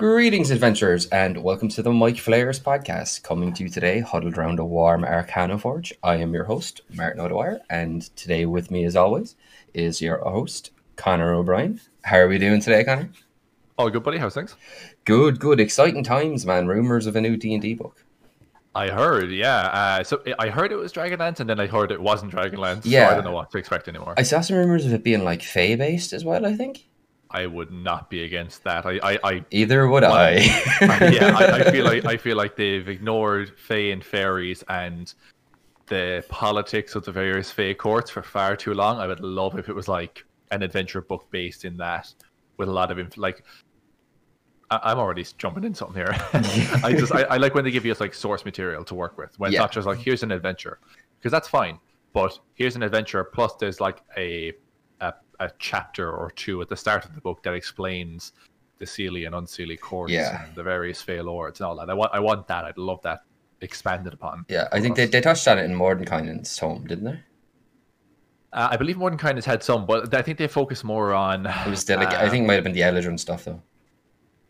Greetings, adventurers, and welcome to the Mike Flayers podcast. Coming to you today, huddled around a warm Arcana Forge. I am your host, Martin O'Dwyer, and today with me, as always, is your host, Conor O'Brien. How are we doing today, Conor? Oh, good, buddy. How's things? Good, good. Exciting times, man. Rumors of a new D and D book. I heard, yeah. Uh, so I heard it was Dragonlance, and then I heard it wasn't Dragonlance. Yeah. So I don't know what to expect anymore. I saw some rumors of it being like Fey based as well. I think I would not be against that. I, I, I either would Well, I. yeah, I, I feel like I feel like they've ignored Fae and fairies and the politics of the various Fae courts for far too long. I would love if it was like an adventure book based in that with a lot of inf- like. I- I'm already jumping in something here. I just I, I like when they give you like source material to work with. When Yeah. it's not just like here's an adventure, because that's fine. But here's an adventure plus there's like a, a a chapter or two at the start of the book that explains the Seelie and Unseelie courts Yeah. and the various Fey lords and all that. I want I want that. I'd love that expanded upon. yeah, I think they, they touched on it in Mordenkainen's tome, didn't they? Uh, I believe Mordenkainen has had some, but I think they focus more on. It was the, like, I think it might have been the Eladrin stuff though.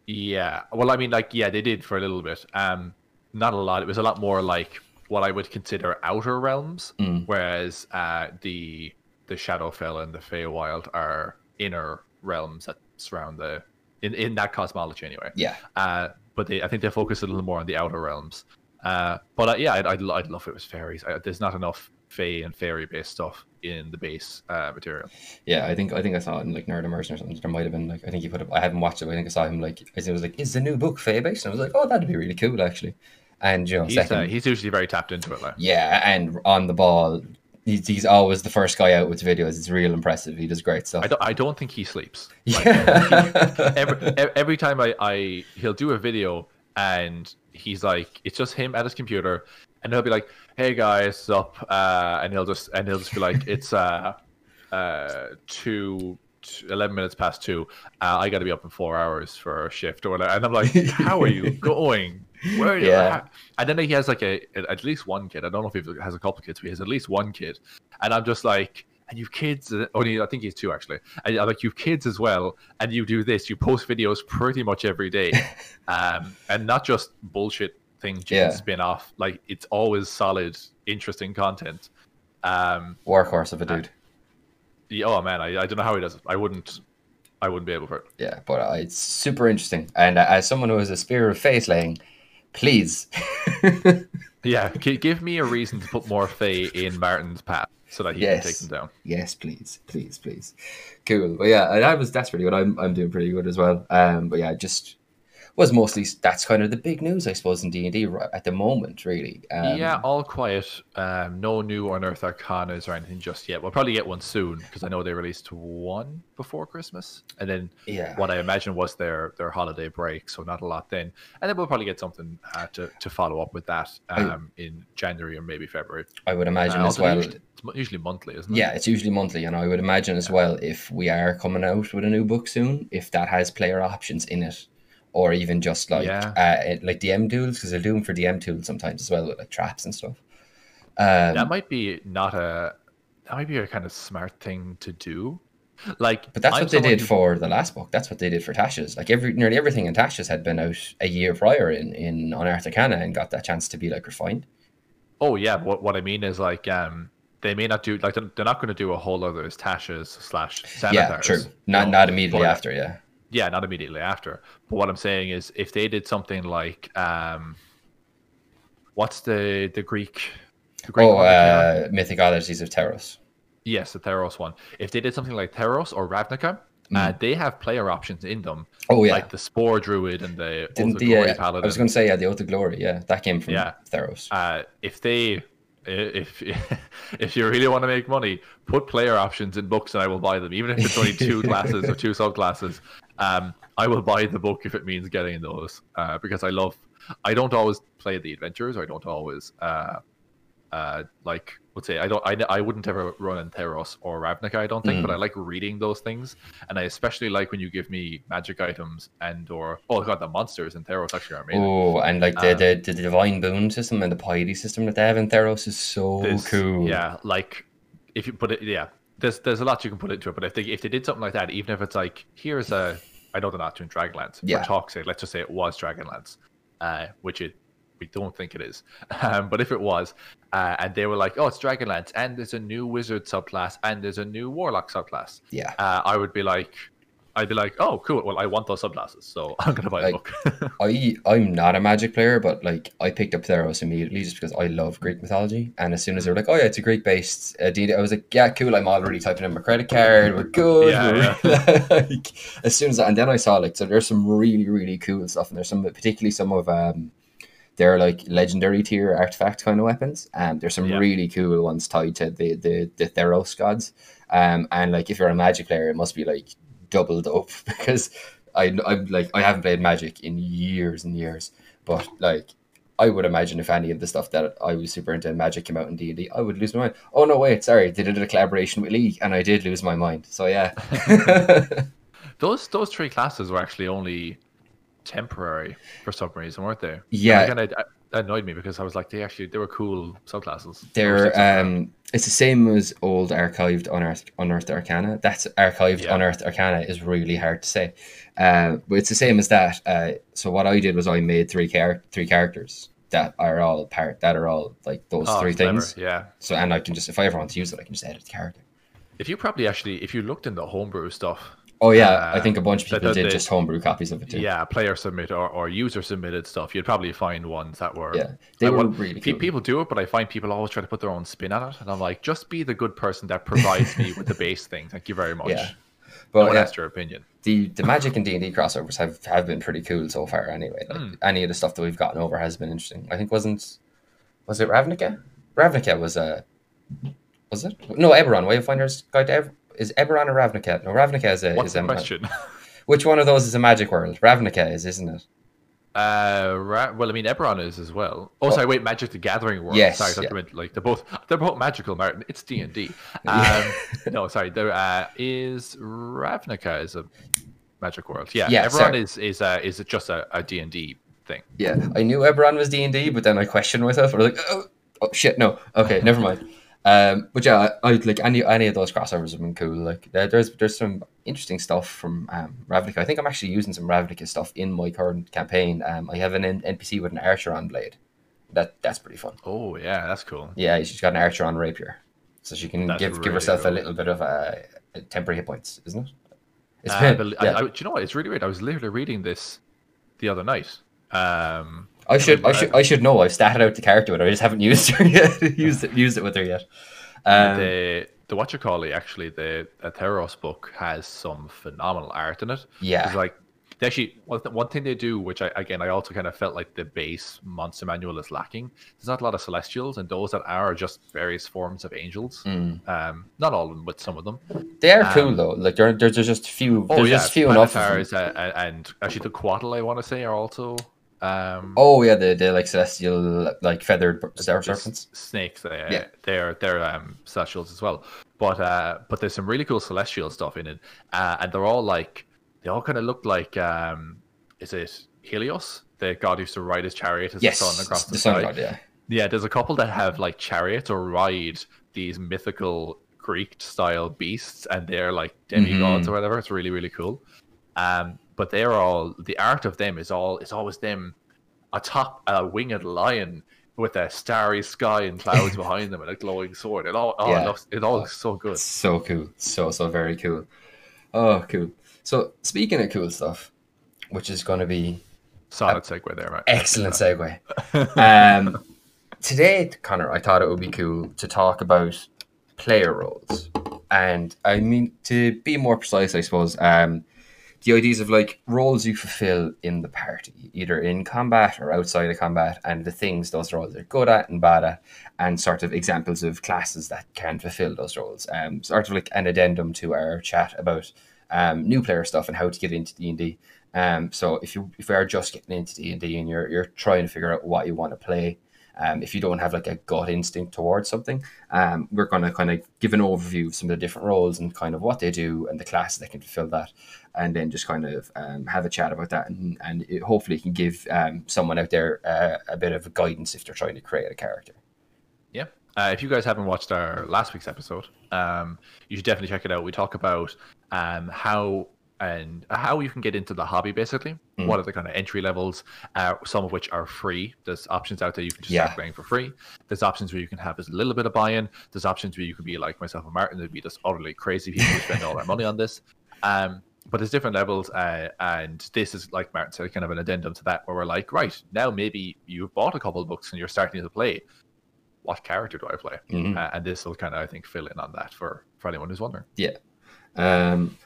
Yeah. Well, I mean, like, yeah, they did for a little bit. Um, not a lot. It was a lot more like what I would consider outer realms, Mm. whereas uh, the the Shadowfell and the Feywild are inner realms that surround the in in that cosmology anyway. Yeah, Uh, but they, I think they focus a little more on the outer realms. Uh, but uh, yeah, I'd, I'd, I'd love if it was fairies. I, there's not enough Fey and fairy based stuff in the base uh, material. yeah. I think I think I saw it in like Nerd Immersion or something. There might have been like I think he put it. I haven't watched it. But I think I saw him like I was like, "Is the new book Fey based?" And I was like, "Oh, that'd be really cool, actually." And you know, He's, second, uh, he's usually very tapped into it. Like. yeah, and on the ball, he's, he's always the first guy out with videos. It's real impressive. He does great stuff. I don't, I don't think he sleeps. yeah, every, every time I, I he'll do a video and he's like it's just him at his computer and he'll be like hey guys up uh and he'll just and he'll just be like it's uh uh two t- 11 minutes past two uh, i gotta be up in four hours for a shift or whatever and i'm like how are you going where are you Yeah. and then he has like a at least one kid. I don't know if he has a couple kids but he has at least one kid. And i'm just like and you've kids only i think he's two actually. And I'm like you've kids as well and you do this. You post videos pretty much every day. Um and not just bullshit things you Yeah. spin off. Like it's always solid interesting content. Um workhorse of a dude. yeah, oh man I, I don't know how he does it. I wouldn't i wouldn't be able for it. Yeah, but uh, it's super interesting. And uh, as someone who is a spear of face laying, please. yeah give me a reason to put more fae in martin's path so that he Yes. can take them down Yes, please, please, please. Cool. But yeah, that was that's pretty good. I'm I'm doing pretty good as well. Um, but yeah, just was mostly that's kind of the big news, I suppose, in D and D at the moment, really. Um, yeah, all quiet. Um, no new Unearthed Arcanas or anything just yet. We'll probably get one soon because I know they released one before Christmas, and then yeah. what I imagine was their their holiday break, so not a lot then. And then we'll probably get something uh, to to follow up with that um, in January or maybe February. I would imagine Uh, as well. usually, it's usually monthly, isn't it? Yeah, it's usually monthly, and I would imagine as well if we are coming out with a new book soon, if that has player options in it, or even just like Yeah. uh, like DM tools, because they're doing for DM tools sometimes as well with like traps and stuff. Um, that might be not a that might be a kind of smart thing to do. Like, But that's I'm what they did who- for the last book. That's what they did for Tasha's. Like every nearly everything in Tasha's had been out a year prior in in Unearthed Arcana and got that chance to be like refined. Oh yeah, what what I mean is like um they may not do like they're, they're not going to do a whole other Tasha's slash Xanathar's. yeah, true. Not not immediately after. Yeah, Yeah, not immediately after. But what I'm saying is if they did something like um what's the the Greek the Greek Oh, one that came out? uh, Mythic Odysseys of Theros. yes, the Theros one. If they did something like Theros or Ravnica, uh, they have player options in them. Mm. Oh yeah. Like the Spore Druid and the Didn't Oath the Glory uh, I was going to say yeah, the Oath of Glory. Yeah, that came from Yeah. Theros. uh, if they if if you really want to make money, put player options in books and I will buy them, even if it's only two classes or two subclasses. Um, I will buy the book if it means getting those uh, because I love. I don't always play the adventures. I don't always uh, uh, like. Would say I don't. I, I wouldn't ever run in Theros or Ravnica. I don't think, but I like reading those things, and I especially like when you give me magic items and or oh god, the monsters in Theros actually are amazing. Oh, and like the, Um, the the divine boon system and the piety system that they have in Theros is so This- cool. Yeah, like if you put it, yeah, there's there's a lot you can put into it. But if they if they did something like that, even if it's like here's a I know they're not doing Dragonlance. Yeah. For talk's sake, let's just say it was Dragonlance, uh, which it we don't think it is. Um, but if it was, uh, and they were like, "Oh, it's Dragonlance, and there's a new Wizard subclass, and there's a new Warlock subclass," Yeah. uh, I would be like, I'd be like, "Oh, cool. Well, I want those subclasses, so I'm gonna buy the Like- book." I I'm not a magic player, but like I picked up Theros immediately just because I love Greek mythology. And as soon as they were like, "Oh yeah, it's a Greek based uh, D&D," I was like, "Yeah, cool." I'm already typing in my credit card. We're good. Yeah, we're like, as soon as I, and then I saw like so there's some really really cool stuff, and there's some particularly some of um they're like legendary tier artifact kind of weapons. Um, there's some Yeah. really cool ones tied to the the the Theros gods. Um, and like if you're a magic player, it must be like doubled up because I I'm like I haven't played Magic in years and years, but like I would imagine if any of the stuff that I was super into in Magic came out in D and I would lose my mind. Oh no, wait, sorry, they did a collaboration with League, and I did lose my mind. So yeah, those those three classes were actually only temporary for some reason, weren't they? Yeah. kind of annoyed me because I was like, they actually they were cool subclasses. they're Those six of them. um, it's the same as old archived unearthed unearthed arcana. That's archived Yeah. unearthed arcana is really hard to say, uh, but it's the same as that. Uh, so what I did was I made three char- three characters that are all part that are all like those Oh, three clever, things. Yeah. So and I can just if I ever want to use it, I can just edit the character. If you probably actually, if you looked in the homebrew stuff, Oh yeah, Uh, I think a bunch of people did just homebrew copies of it too. yeah, player submit or, or user submitted stuff, you'd probably find ones that were. Yeah, they were want- really pe- cool. People do it, but I find people always try to put their own spin on it, and I'm like, just be the good person that provides me with the base thing. Thank you very much. Yeah. no But one yeah, asked your opinion. the the magic and D and D crossovers have, have been pretty cool so far. Anyway, like Hmm. any of the stuff that we've gotten over has been interesting. I think wasn't was it Ravnica? Ravnica was a was it no Eberron Wayfinder's Guide to is Eberron or Ravnica? No, Ravnica is a What's is the a question? which one of those is a magic world? Ravnica is, isn't it? Uh, ra- well, I mean, Eberron is as well. Oh, Oh. sorry, wait, Magic the Gathering World. Yes, sorry, yeah. meant, like they're both they're both magical, Martin. It's D and D. Um, no, sorry, there uh, is Ravnica is a magic world. Yeah, Yeah, Eberron sorry. is is uh, is just a a D and D thing. Yeah, I knew Eberron was D and D, but then I questioned myself. I was like, oh, oh shit, no. Okay, never mind. Um, but yeah, I, I like any any of those crossovers have been cool. Like there, there's there's some interesting stuff from um, Ravnica. I think I'm actually using some Ravnica stuff in my current campaign. Um, I have an N- NPC with an archer on blade. That that's pretty fun. Oh yeah, that's cool. Yeah, she's got an archer on rapier, so she can That's give give really herself a little bit of uh, temporary hit points, isn't it? It's Uh, been- yeah. I, I, do you know what? It's really weird. I was literally reading this the other night. Um, I should, I should, I should know. I've started out the character with her. I just haven't used her yet. used it, used it with her yet. Um, the the call it actually the Atheros book has some phenomenal art in it. Yeah. It's like they actually one, one thing they do, which I again I also kind of felt like the base monster manual is lacking. There's not a lot of celestials, and those that are are just various forms of angels. mm. Um, not all of them, but some of them. They are Um, cool though. Like there, there's just few. Oh There's yeah, just few enough. Planetars, uh, uh, and actually the Couatl I want to say are also. Um, Oh yeah, the the like celestial like feathered just serpents. snakes. They, Yeah. they're they're um, celestials as well. But uh, but there's some really cool celestial stuff in it, uh, and they're all like they all kind of look like um, is it Helios, the god who used to ride his chariot as Yes, the sun across the, the sky? god. Yeah. Yeah, there's a couple that have like chariots or ride these mythical Greek style beasts, and they're like demigods Mhm. or whatever. It's really really cool. Um, but they're all the art of them is all it's always them atop a winged lion with a starry sky and clouds behind them and a glowing sword. It all oh, Yeah. it, looks, it all looks so good. So cool. So so very cool. Oh, cool. So speaking of cool stuff, which is going to be Solid segue there, right? excellent segue. Um, today, Conor, I thought it would be cool to talk about player roles, and I mean to be more precise, I suppose. Um, the ideas of like roles you fulfill in the party, either in combat or outside of combat, and the things those roles are good at and bad at, and sort of examples of classes that can fulfill those roles. Um, sort of like an addendum to our chat about um, new player stuff and how to get into D and D. Um, so if you if you are just getting into D and D and you're you're trying to figure out what you want to play, um, if you don't have like a gut instinct towards something, um, we're going to kind of give an overview of some of the different roles and kind of what they do and the classes that can fulfill that, and then just kind of um, have a chat about that and and it hopefully can give um, someone out there uh, a bit of guidance if they're trying to create a character. Yeah. Uh, if you guys haven't watched our last week's episode, um, you should definitely check it out. We talk about um, how and how you can get into the hobby basically. Mm. What are the kind of entry levels? Uh, some of which are free. There's options out there you can just Yeah. start playing for free. There's options where you can have a little bit of buy-in. There's options where you can be like myself and Martin, there'd be just utterly crazy people who spend all their money on this. Um, but there's different levels, uh, and this is like Martin said, kind of an addendum to that, where we're like, right now maybe you've bought a couple of books and you're starting to play. What character do I play? Mhm. Uh, and this will kind of, I think, fill in on that for for anyone who's wondering. Yeah, um,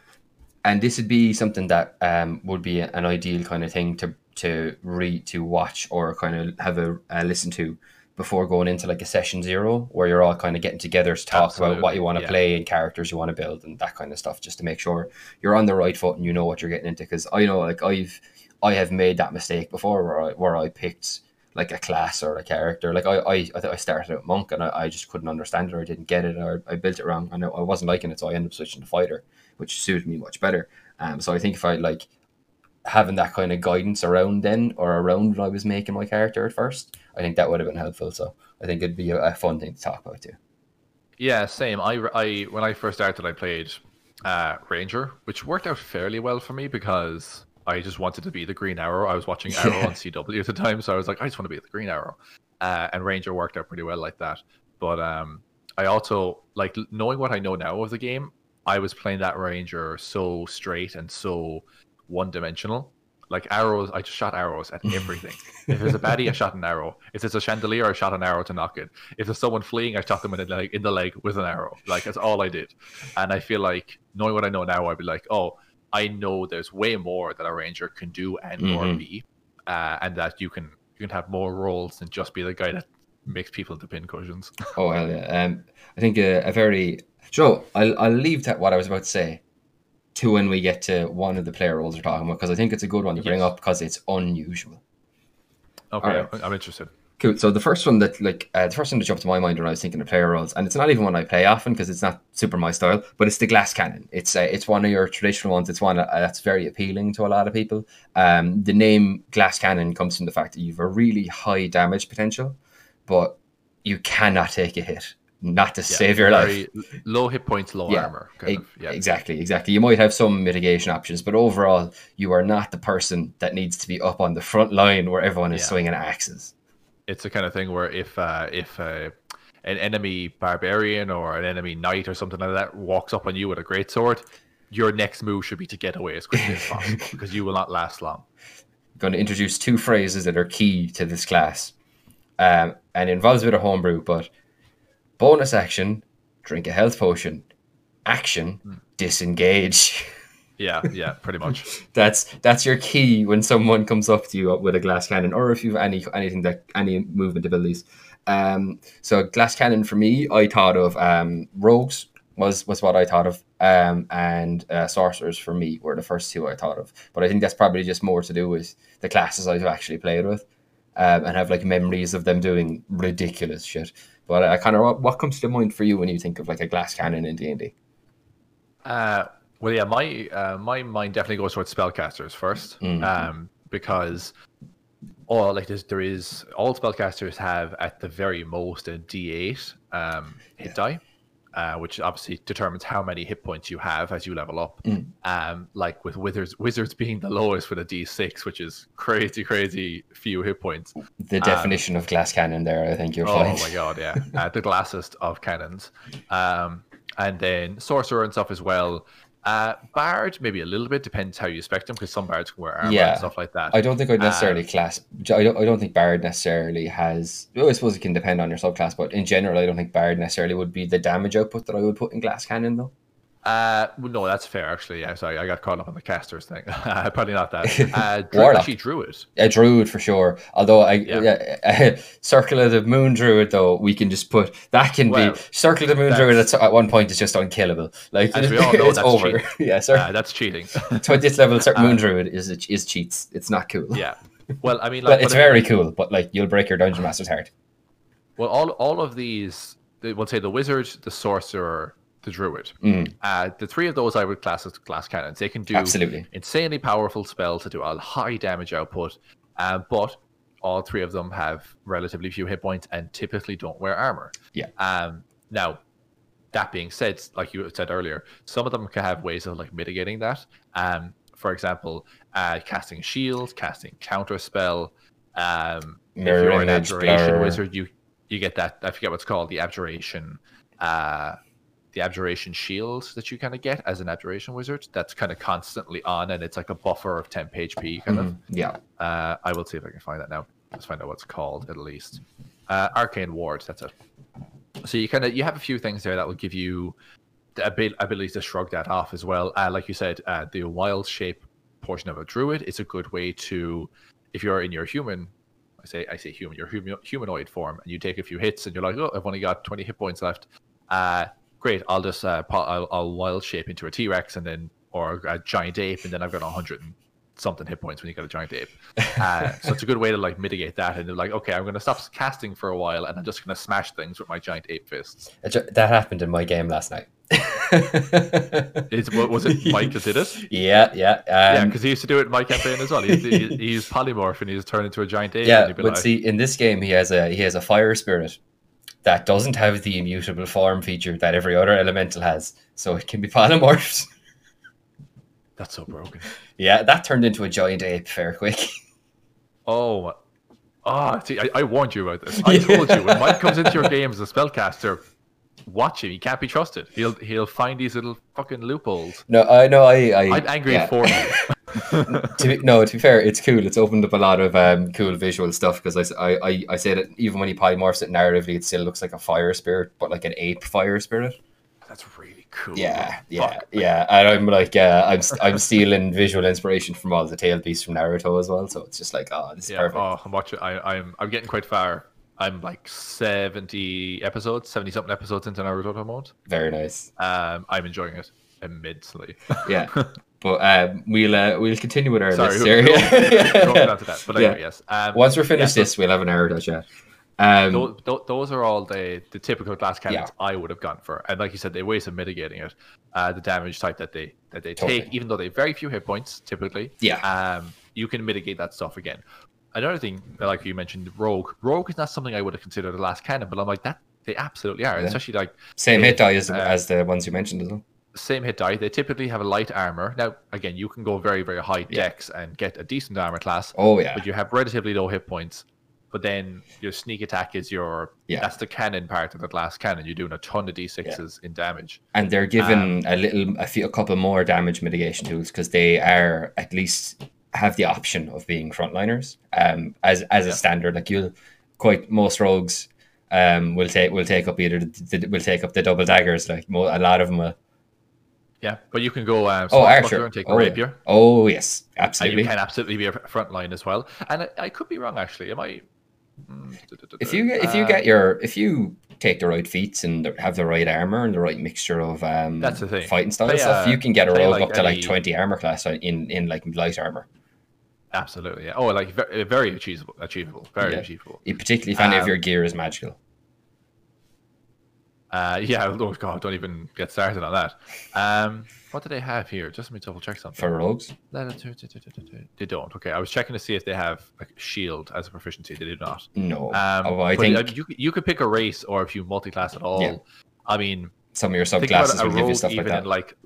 and this would be something that um, would be an ideal kind of thing to to read, to watch, or kind of have a, a listen to before going into like a session zero, where you're all kind of getting together to talk about what you want to yeah. play and characters you want to build and that kind of stuff, just to make sure you're on the right foot and you know what you're getting into. Because I know, like I've I have made that mistake before, where I where I picked like a class or a character. Like I, I, I I started out monk and I, I just couldn't understand it or I didn't get it or I built it wrong and I, I wasn't liking it, so I ended up switching to fighter, which suited me much better. Um, so I think if I like having that kind of guidance around then or around when I was making my character at first, I think that would have been helpful. So I think it'd be a, a fun thing to talk about too. Yeah, same. I, I when I first started, I played uh, Ranger, which worked out fairly well for me because I just wanted to be the Green Arrow. I was watching Arrow Yeah. on CW at the time, so I was like, I just want to be the Green Arrow. Uh, and Ranger worked out pretty well like that. But um, I also like knowing what I know now of the game. I was playing that Ranger so straight and so one-dimensional. Like arrows, I just shot arrows at everything. if there's a baddie, I shot an arrow. If there's a chandelier, I shot an arrow to knock it. If there's someone fleeing, I shot them in the leg, in the leg with an arrow. Like that's all I did. And I feel like knowing what I know now, I'd be like, oh, I know there's way more that a ranger can do and or Mhm. be, uh, and that you can you can have more roles than just be the guy that makes people into pin cushions. Oh hell yeah! Um, I think a, a very Joe. I'll I'll leave that what I was about to say to when we get to one of the player roles we're talking about because I think it's a good one to bring Yes. up because it's unusual. Okay, Alright. I'm- I'm interested. Cool. So the first one that like uh, the first one that jumped to my mind when I was thinking of player roles, and it's not even one I play often because it's not super my style, but it's the glass cannon. It's uh, it's one of your traditional ones. It's one uh, that's very appealing to a lot of people. Um, the name glass cannon comes from the fact that you've a really high damage potential, but you cannot take a hit, not to Yeah, save your life. Low hit points, low Yeah, armor. E- yeah. Exactly, exactly. You might have some mitigation options, but overall, you are not the person that needs to be up on the front line where everyone is swinging axes. it's the kind of thing where if uh, if uh, an enemy barbarian or an enemy knight or something like that walks up on you with a great sword, your next move should be to get away as quickly as possible because you will not last long. I'm going to introduce two phrases that are key to this class um, and involves a bit of homebrew but bonus action drink a health potion. Action disengage. Yeah, yeah, pretty much. that's that's your key when someone comes up to you with a glass cannon or if you've any anything that any movement abilities. Um so glass cannon for me i thought of um rogues was was what i thought of. Um and uh, sorcerers for me were the first two i thought of. But i think that's probably just more to do with the classes i've actually played with um, and have like memories of them doing ridiculous shit but uh, kind of what, what comes to mind for you when you think of like a glass cannon in d&d Uh, well, yeah, my uh, my mind definitely goes towards spellcasters first, Mhm. um, because all like there's, there is all spellcasters have at the very most a D8 um, hit die, uh, which obviously determines how many hit points you have as you level up. Mm. Um, like with wizards, wizards being the lowest with a D6, which is crazy, crazy few hit points. the definition of glass cannon there i think you're Um, Oh fine my god, yeah. Uh, the glassest of cannons. Um, and then sorcerer and stuff as well. Uh, bard, maybe a little bit, depends how you spec them, because some bards can wear armor Yeah. and stuff like that. I don't think I'd necessarily Um, class. I don't. I don't think Bard necessarily has. Well, I suppose it can depend on your subclass, but in general, I don't think Bard necessarily would be the damage output that I would put in Glass Cannon, though. Uh, well, no, that's fair, actually. Yeah, sorry, I got caught up on the casters thing. Probably not that. Uh, Druid, actually, Druid. A druid for sure. Although I, Yeah. yeah. Circle of the Moon Druid, though we can just put that can Well, be Circle of the Moon Druid. At, at one point, is just unkillable. Like As we all know, it's that's over. cheating. yeah, sir. Uh, that's cheating. Twentieth level Cir- uh, Moon Druid is is cheats. It's not cool. yeah. Well, I mean, But like, it's very cool. But like, you'll break your dungeon master's heart. Well, all all of these, we'll say the wizard, the sorcerer, the druid. Mm. Uh, the three of those I would class as glass cannons. They can do Absolutely. insanely powerful spells to do a high damage output, uh, but all three of them have relatively few hit points and typically don't wear armor. Yeah. Um, now, that being said, like you said earlier, some of them can have ways of like mitigating that. Um, for example, uh, casting shield, casting counter spell. Um, if you're an abjuration blur. wizard, you you get that. I forget what's called the abjuration. Uh, the abjuration shield that you kind of get as an abjuration wizard. That's kind of constantly on, and it's like a buffer of temp HP kind of. Mhm. Yeah. Uh, I will see if I can find that now. Let's find out what's called at least. Uh, Arcane Ward. That's it. So you kind of you have a few things there that will give you the abil- ability to shrug that off as well. Uh, like you said, uh, the wild shape portion of a druid is a good way to, if you're in your human, I say I say human, your hum- humanoid form, and you take a few hits, and you're like, oh, I've only got 20 hit points left. Uh, great, I'll just uh, I'll, I'll wild shape into a T Rex, and then or a giant ape, and then I've got a 100 and something hit points when you got a giant ape. Uh, so it's a good way to like mitigate that, and they're like, okay, I'm going to stop casting for a while, and I'm just going to smash things with my giant ape fists. That happened in my game last night. Wa- was it Mike that did it? Yeah, yeah. yeah, Um, because he used to do it in my campaign as well. He, he, he used polymorph and he turned into a giant ape. yeah, and he'd be but like, see, in this game, he has a he has a fire spirit that doesn't have the immutable form feature that every other elemental has, so it can be polymorphed. that's so broken. yeah, that turned into a giant ape fair quick. Oh, ah, see, I, I warned you about this. I told you when Mike comes into your game as a spellcaster, watch him. He can't be trusted. He'll he'll find these little fucking loopholes. no, I know. I, I I'm angry yeah. for you. to be, no, to be fair, it's cool. It's opened up a lot of um, cool visual stuff because I, I, I say that even when he polymorphs it narratively, it still looks like a fire spirit, but like an ape fire spirit. That's really cool. Yeah, yeah, Fuck. yeah. And I'm like, uh, I'm I'm stealing visual inspiration from all the tail beasts from Naruto as well. So it's just like, oh, this is Yeah. perfect. Oh, I'm watching. I, I'm I'm getting quite far. I'm like 70 episodes, 70 something episodes into Naruto mode. Very nice. Um, I'm enjoying it immensely. Yeah, but um, we'll uh, we'll continue with our Sorry, list here. we'll, we'll go on to that. But Yeah. yes. Um, Once we're finished Yeah, this, we'll have an Naruto chat. Um, those, those are all the, the typical glass cannons Yeah. I would have gone for, and like you said, they ways of mitigating it. Uh, the damage type that they that they Totally. take, even though they have very few hit points, typically, yeah, um, you can mitigate that stuff again. Another thing, like you mentioned, rogue. Rogue is not something I would have considered a last cannon, but I'm like that. They absolutely are, Yeah. especially like same hit die as, uh, as the ones you mentioned as well. Same hit die. They typically have a light armor. Now, again, you can go very very high Yeah. dex and get a decent armor class, Oh yeah, but you have relatively low hit points. But then your sneak attack is your Yeah. that's the cannon part of the glass cannon. You're doing a ton of d6s in damage. and they're given um, a little, a few, a couple more damage mitigation tools because they are at least have the option of being frontliners. Um, as as a standard, like you'll quite most rogues, um, will take will take up either the, the, will take up the double daggers. Like mo- a lot of them will. Yeah, but you can go um, Oh, archer. and take Oh, yeah. rapier. Oh yes, And you can absolutely be a front line as well. And I, I could be wrong actually. Am I? Hmm, If you get, if you Uh, get your if you take the right feats and have the right armor and the right mixture of um That's the thing. fighting style Play, stuff, uh, you can get a rogue like up to like twenty armor class in in like light armor. absolutely, yeah. Oh, like very, very achievable, achievable, very Yeah. achievable. Particularly if any of Um, your gear is magical. Uh, yeah. Oh god, don't even get started on that. Um, what do they have here? Just let me double check something. For rogues, They don't. Okay, I was checking to see if they have like shield as a proficiency. They do not. no. Um, oh, I think uh, you you could pick a race or if you multi-class at all. Yeah. I mean, some of your subclasses will give you stuff like that. like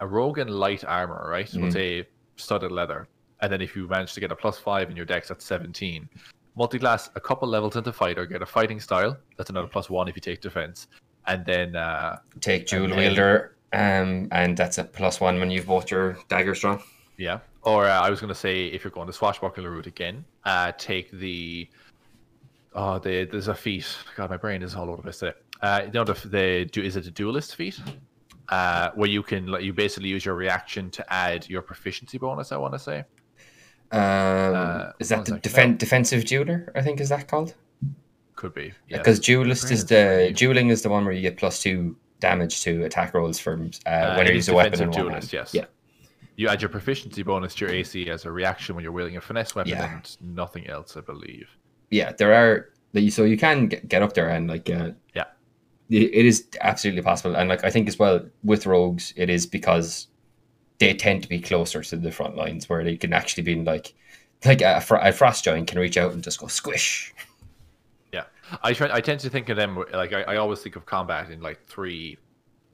a rogue in light armor, right? Mhm. We'll say studded leather, and then if you manage to get a plus five in your dex, that's seventeen. Multi-class, a couple levels into fighter, get a fighting style. That's another plus one if you take defense, and then uh, Take dual wielder, um, and that's a plus one when you've bought your dagger strong. yeah. Or uh, I was going to say if you're going the swashbuckler route again, uh, take the oh, the there's a feat. God, my brain is all over the place today. Uh, you know the the do is it a duelist feat? Uh, where you can like you basically use your reaction to add your proficiency bonus. I want to say. Um, Uh, is that the defen- defensive duelist? I think is that called? Could be. Yeah. Because duelist is is the dueling is the one where you get plus two damage to attack rolls from uh, Uh, when it you use a weapon in defensive one duelist, hand. yes. Yeah, You add your proficiency bonus to your AC as a reaction when you're wielding a finesse weapon Yeah. and nothing else, I believe. yeah. There are so you can get, get up there and like uh, Yeah. it it is absolutely possible. And like I think as well with rogues, it is because they tend to be closer to the front lines where they can actually be like like a, fr- a frost giant can reach out and just go squish. I try. I tend to think of them like I, I always think of combat in like three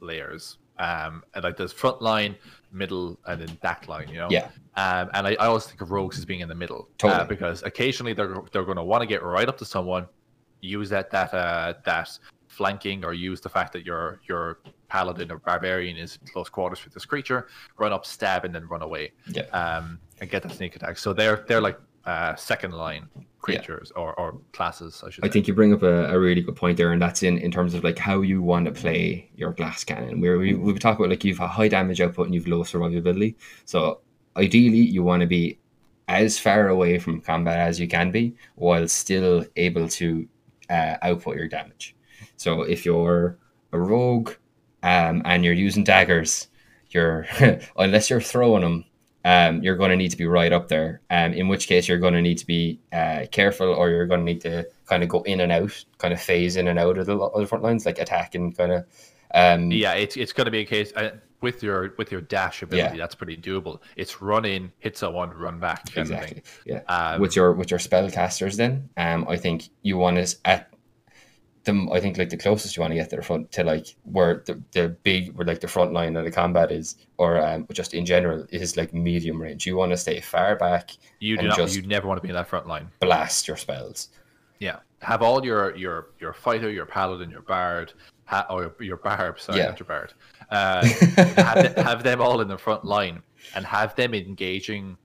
layers. Um, and like there's front line, middle, and then back line. You know. Yeah. Um, and I, I always think of rogues as being in the middle, Totally. uh, because occasionally they're they're going to want to get right up to someone, use that that uh, that flanking, or use the fact that your your paladin or barbarian is in close quarters with this creature, run up, stab, and then run away, Yeah. um, and get that sneak attack. So they're they're like uh, second line creatures or, or classes, I should. I say. think you bring up a, a really good point there, and that's in, in terms of like how you want to play your glass cannon. Where we we talk about like you've a high damage output and you've low survivability. So ideally, you want to be as far away from combat as you can be, while still able to uh, output your damage. So if you're a rogue um, and you're using daggers, you're unless you're throwing them, um, you're going to need to be right up there. Um, in which case, you're going to need to be uh, careful, or you're going to need to kind of go in and out, kind of phase in and out of the, of the front lines, like attacking, kind of. Um, Yeah, it's it's going to be a case uh, with your with your dash ability. Yeah. That's pretty doable. It's run in, hit someone, run back. kind of thing. exactly. Yeah. Um, with your with your spellcasters, then um, I think you want to at them. I think like the closest you want to get to the front to like where the, the big where like the front line of the combat is, or um, just in general is like medium range. You want to stay far back, you do not. You never want to be in that front line. blast your spells. Yeah, have all your your your fighter, your paladin, your bard, ha- or your, your barb. Sorry, Yeah. not your bard. Uh, have, the- have them all in the front line and have them engaging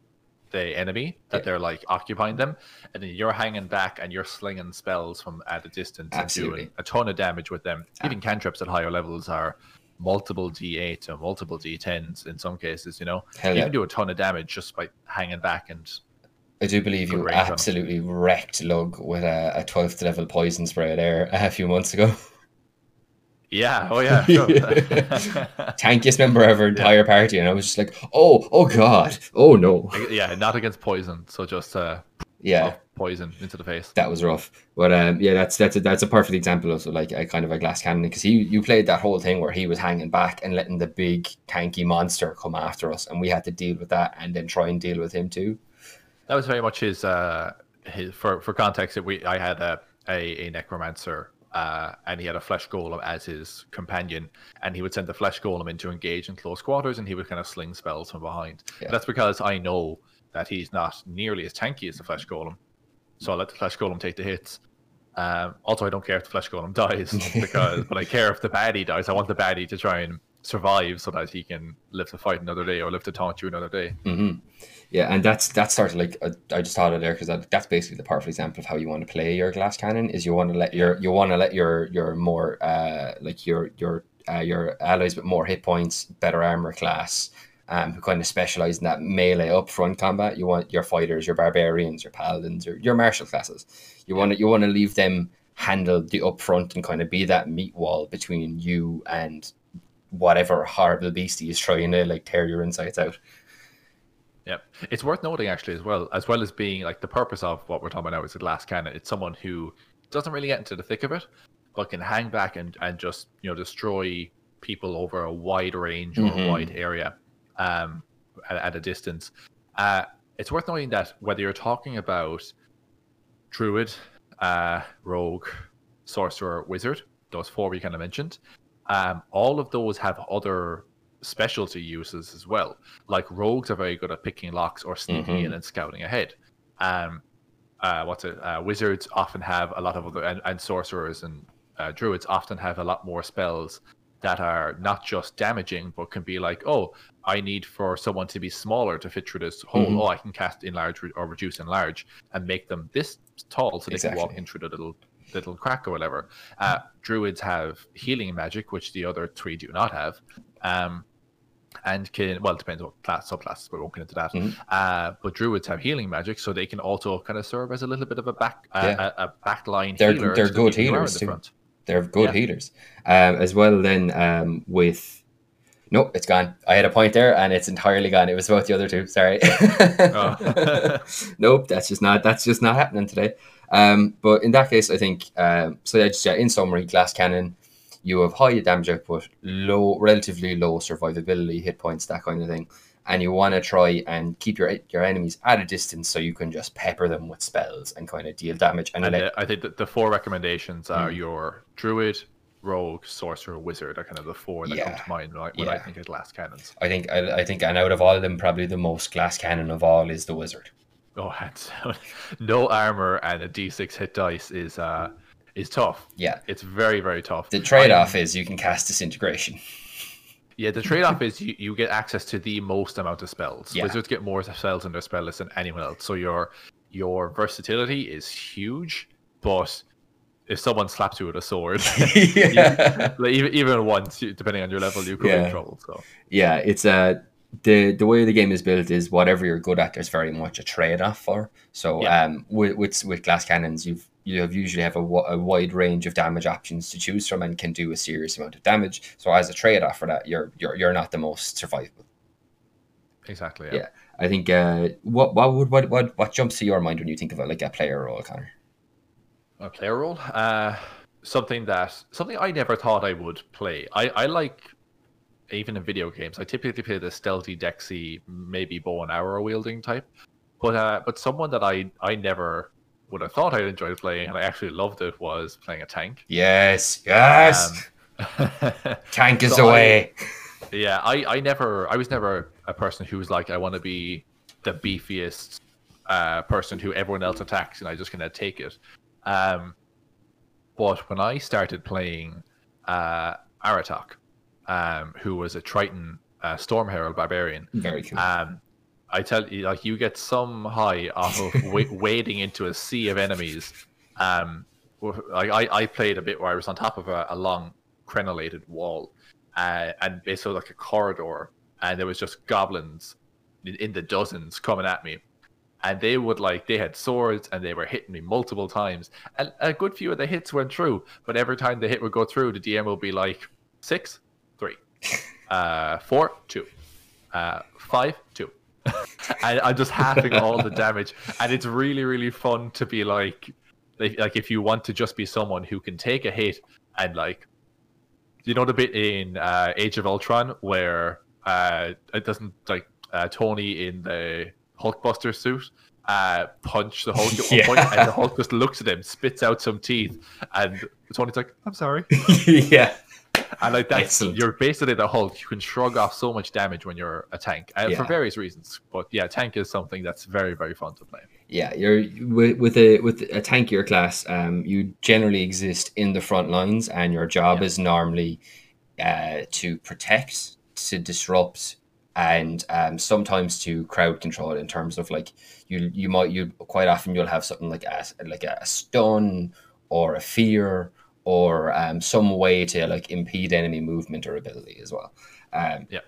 the enemy that Yeah. they're like occupying them, and then you're hanging back and you're slinging spells from at a distance and doing a ton of damage with them. Ah. Even cantrips at higher levels are multiple d8 or multiple d10s in some cases. You know, Hell you yeah. can do a ton of damage just by hanging back and I do believe you range on 'em. absolutely wrecked Lug with a, a 12th level poison spray there a few months ago. yeah, oh yeah, sure. Tankiest member of our entire party, and I was just like, oh, oh god, oh no. yeah, not against poison, so just uh, Yeah, poison into the face. that was rough. But um, yeah, that's that's a, that's a perfect example of like a kind of a glass cannon because he you played that whole thing where he was hanging back and letting the big tanky monster come after us, and we had to deal with that and then try and deal with him too. That was very much his. Uh, his for for context, we I had a a, a necromancer. Uh, and he had a flesh golem as his companion, and he would send the flesh golem in to engage in close quarters, and he would kind of sling spells from behind. Yeah. That's because I know that he's not nearly as tanky as the flesh golem, so I let the flesh golem take the hits. Um, also, I don't care if the flesh golem dies because, but I care if the baddie dies. I want the baddie to try and survive so that he can live to fight another day or live to taunt you another day. hmm Yeah, and that's that's sort of like uh, I just thought of there because that, that's basically the perfect example of how you want to play your glass cannon. Is you want to let your you want to let your your more uh like your your uh, your allies with more hit points, better armor class, um, who kind of specialize in that melee up front combat. You want your fighters, your barbarians, your paladins, your your martial classes. You want to you want to leave them handle the upfront and kind of be that meat wall between you and whatever horrible beastie is trying to like tear your insides out. Yep. It's worth noting actually as well, as well as being like the purpose of what we're talking about now is a glass cannon. It's someone who doesn't really get into the thick of it, but can hang back and, and just, you know, destroy people over a wide range or a Mhm. wide area um, at, at a distance. Uh, it's worth noting that whether you're talking about druid, uh, rogue, sorcerer, wizard, those four we kind of mentioned, um, all of those have other specialty uses as well. Like rogues are very good at picking locks or sneaking Mhm. in and scouting ahead. Um, uh, what's it? Uh, wizards often have a lot of other, and, and sorcerers and uh, druids often have a lot more spells that are not just damaging, but can be like, oh, I need for someone to be smaller to fit through this hole. Mhm. Oh, I can cast enlarge or reduce enlarge and make them this tall so they can walk Exactly. in through the little little crack or whatever. Uh, druids have healing magic, which the other three do not have. Um, and can well it depends what class subclasses, but we won't get into that. Mhm. Uh, but druids have healing magic, so they can also kind of serve as a little bit of a back uh, Yeah. a, a backline They're- healer. they're good healers too. front. They're good Yeah. healers. Um, as well, then um, with nope, it's gone. I had a point there, and it's entirely gone. It was about the other two. Sorry. Oh. nope, that's just not that's just not happening today. Um, but in that case, I think um, so. Yeah, just yeah, in summary, glass cannon. You have high damage output, low, relatively low survivability, hit points, that kind of thing, and you want to try and keep your your enemies at a distance so you can just pepper them with spells and kind of deal damage and, And let I think that the four recommendations are Mm. your druid, rogue, sorcerer, wizard are kind of the four that come to mind when I, I think of glass cannons. I think I, I think and out of all of them, probably the most glass cannon of all is the wizard. Oh, hands down. no armor and a d6 hit dice is uh is tough. Yeah. It's very very tough. The trade off is you can cast disintegration. Yeah, the trade off is you, you get access to the most amount of spells. Yeah. Wizards get more spells in their spell list than anyone else. So your your versatility is huge, but if someone slaps you with a sword, yeah. like, even even once, depending on your level, you could be Yeah. in trouble. So yeah, it's uh the the way the game is built is whatever you're good at, there's very much a trade off for. So Yeah. um, with, with with glass cannons, you've you have usually have a, a wide range of damage options to choose from and can do a serious amount of damage. So as a trade off for that, you're you're you're not the most survivable. exactly. Yeah. I think uh, what what would what, what what jumps to your mind when you think of like a player role, Conor? A player role, uh, something that something I never thought I would play. I I like even in video games. I typically play the stealthy, dexy, maybe bow and arrow wielding type. But uh, but someone that I I never would have thought I'd enjoy playing, and I actually loved it, was playing a tank. Yes, yes. Um, Tank is so the I- yeah, I, I never I was never a person who was like I want to be the beefiest uh, person who everyone else attacks and I just kind of take it. Um, but when I started playing uh, Aratak, um, who was a Triton uh, Storm Herald barbarian, Very cool. um, I tell you, like you get some high off of wa- wading into a sea of enemies. Um, like I, I played a bit where I was on top of a, a long crenellated wall, uh, and basically like a corridor, and there was just goblins in, in the dozens coming at me, and they would like they had swords and they were hitting me multiple times, and a good few of the hits went through, but every time the hit would go through, the DM would be like six, uh, four, two, uh, five, two. and I'm just halving all the damage, and it's really, really fun to be like, like, like if you want to just be someone who can take a hit and like, you know the bit in uh, Age of Ultron where uh, it doesn't like uh, Tony in the Hulkbuster suit uh, punch the Hulk at one Yeah. point, and the Hulk just looks at him, spits out some teeth, and Tony's like, "I'm sorry." yeah. And like that's Excellent. you're basically the Hulk. You can shrug off so much damage when you're a tank uh, Yeah. for various reasons. But yeah, tank is something that's very very fun to play. Yeah, you're with, with a with a tankier class. Um, you generally exist in the front lines, and your job Yeah. is normally uh, to protect, to disrupt, and um, sometimes to crowd control. In terms of like you, you might you quite often you'll have something like a like a stun or a fear or um, some way to like impede enemy movement or ability as well. Um, Yeah.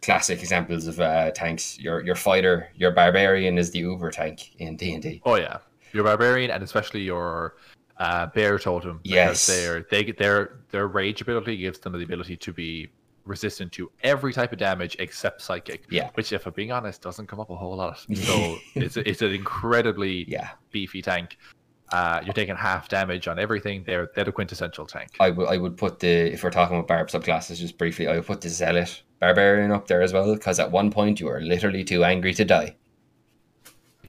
Classic examples of uh, tanks. Your your fighter, your barbarian is the Uber tank in D and D. Oh yeah, your barbarian and especially your uh, bear totem. Yes. they're they get their their rage ability gives them the ability to be resistant to every type of damage except psychic. Yeah. Which, if I'm being honest, doesn't come up a whole lot. So it's it's an incredibly Yeah, beefy tank. Uh, you're taking half damage on everything. They're they're the quintessential tank. I would I would put the if we're talking about barb subclasses just briefly, I would put the zealot barbarian up there as well because at one point you are literally too angry to die.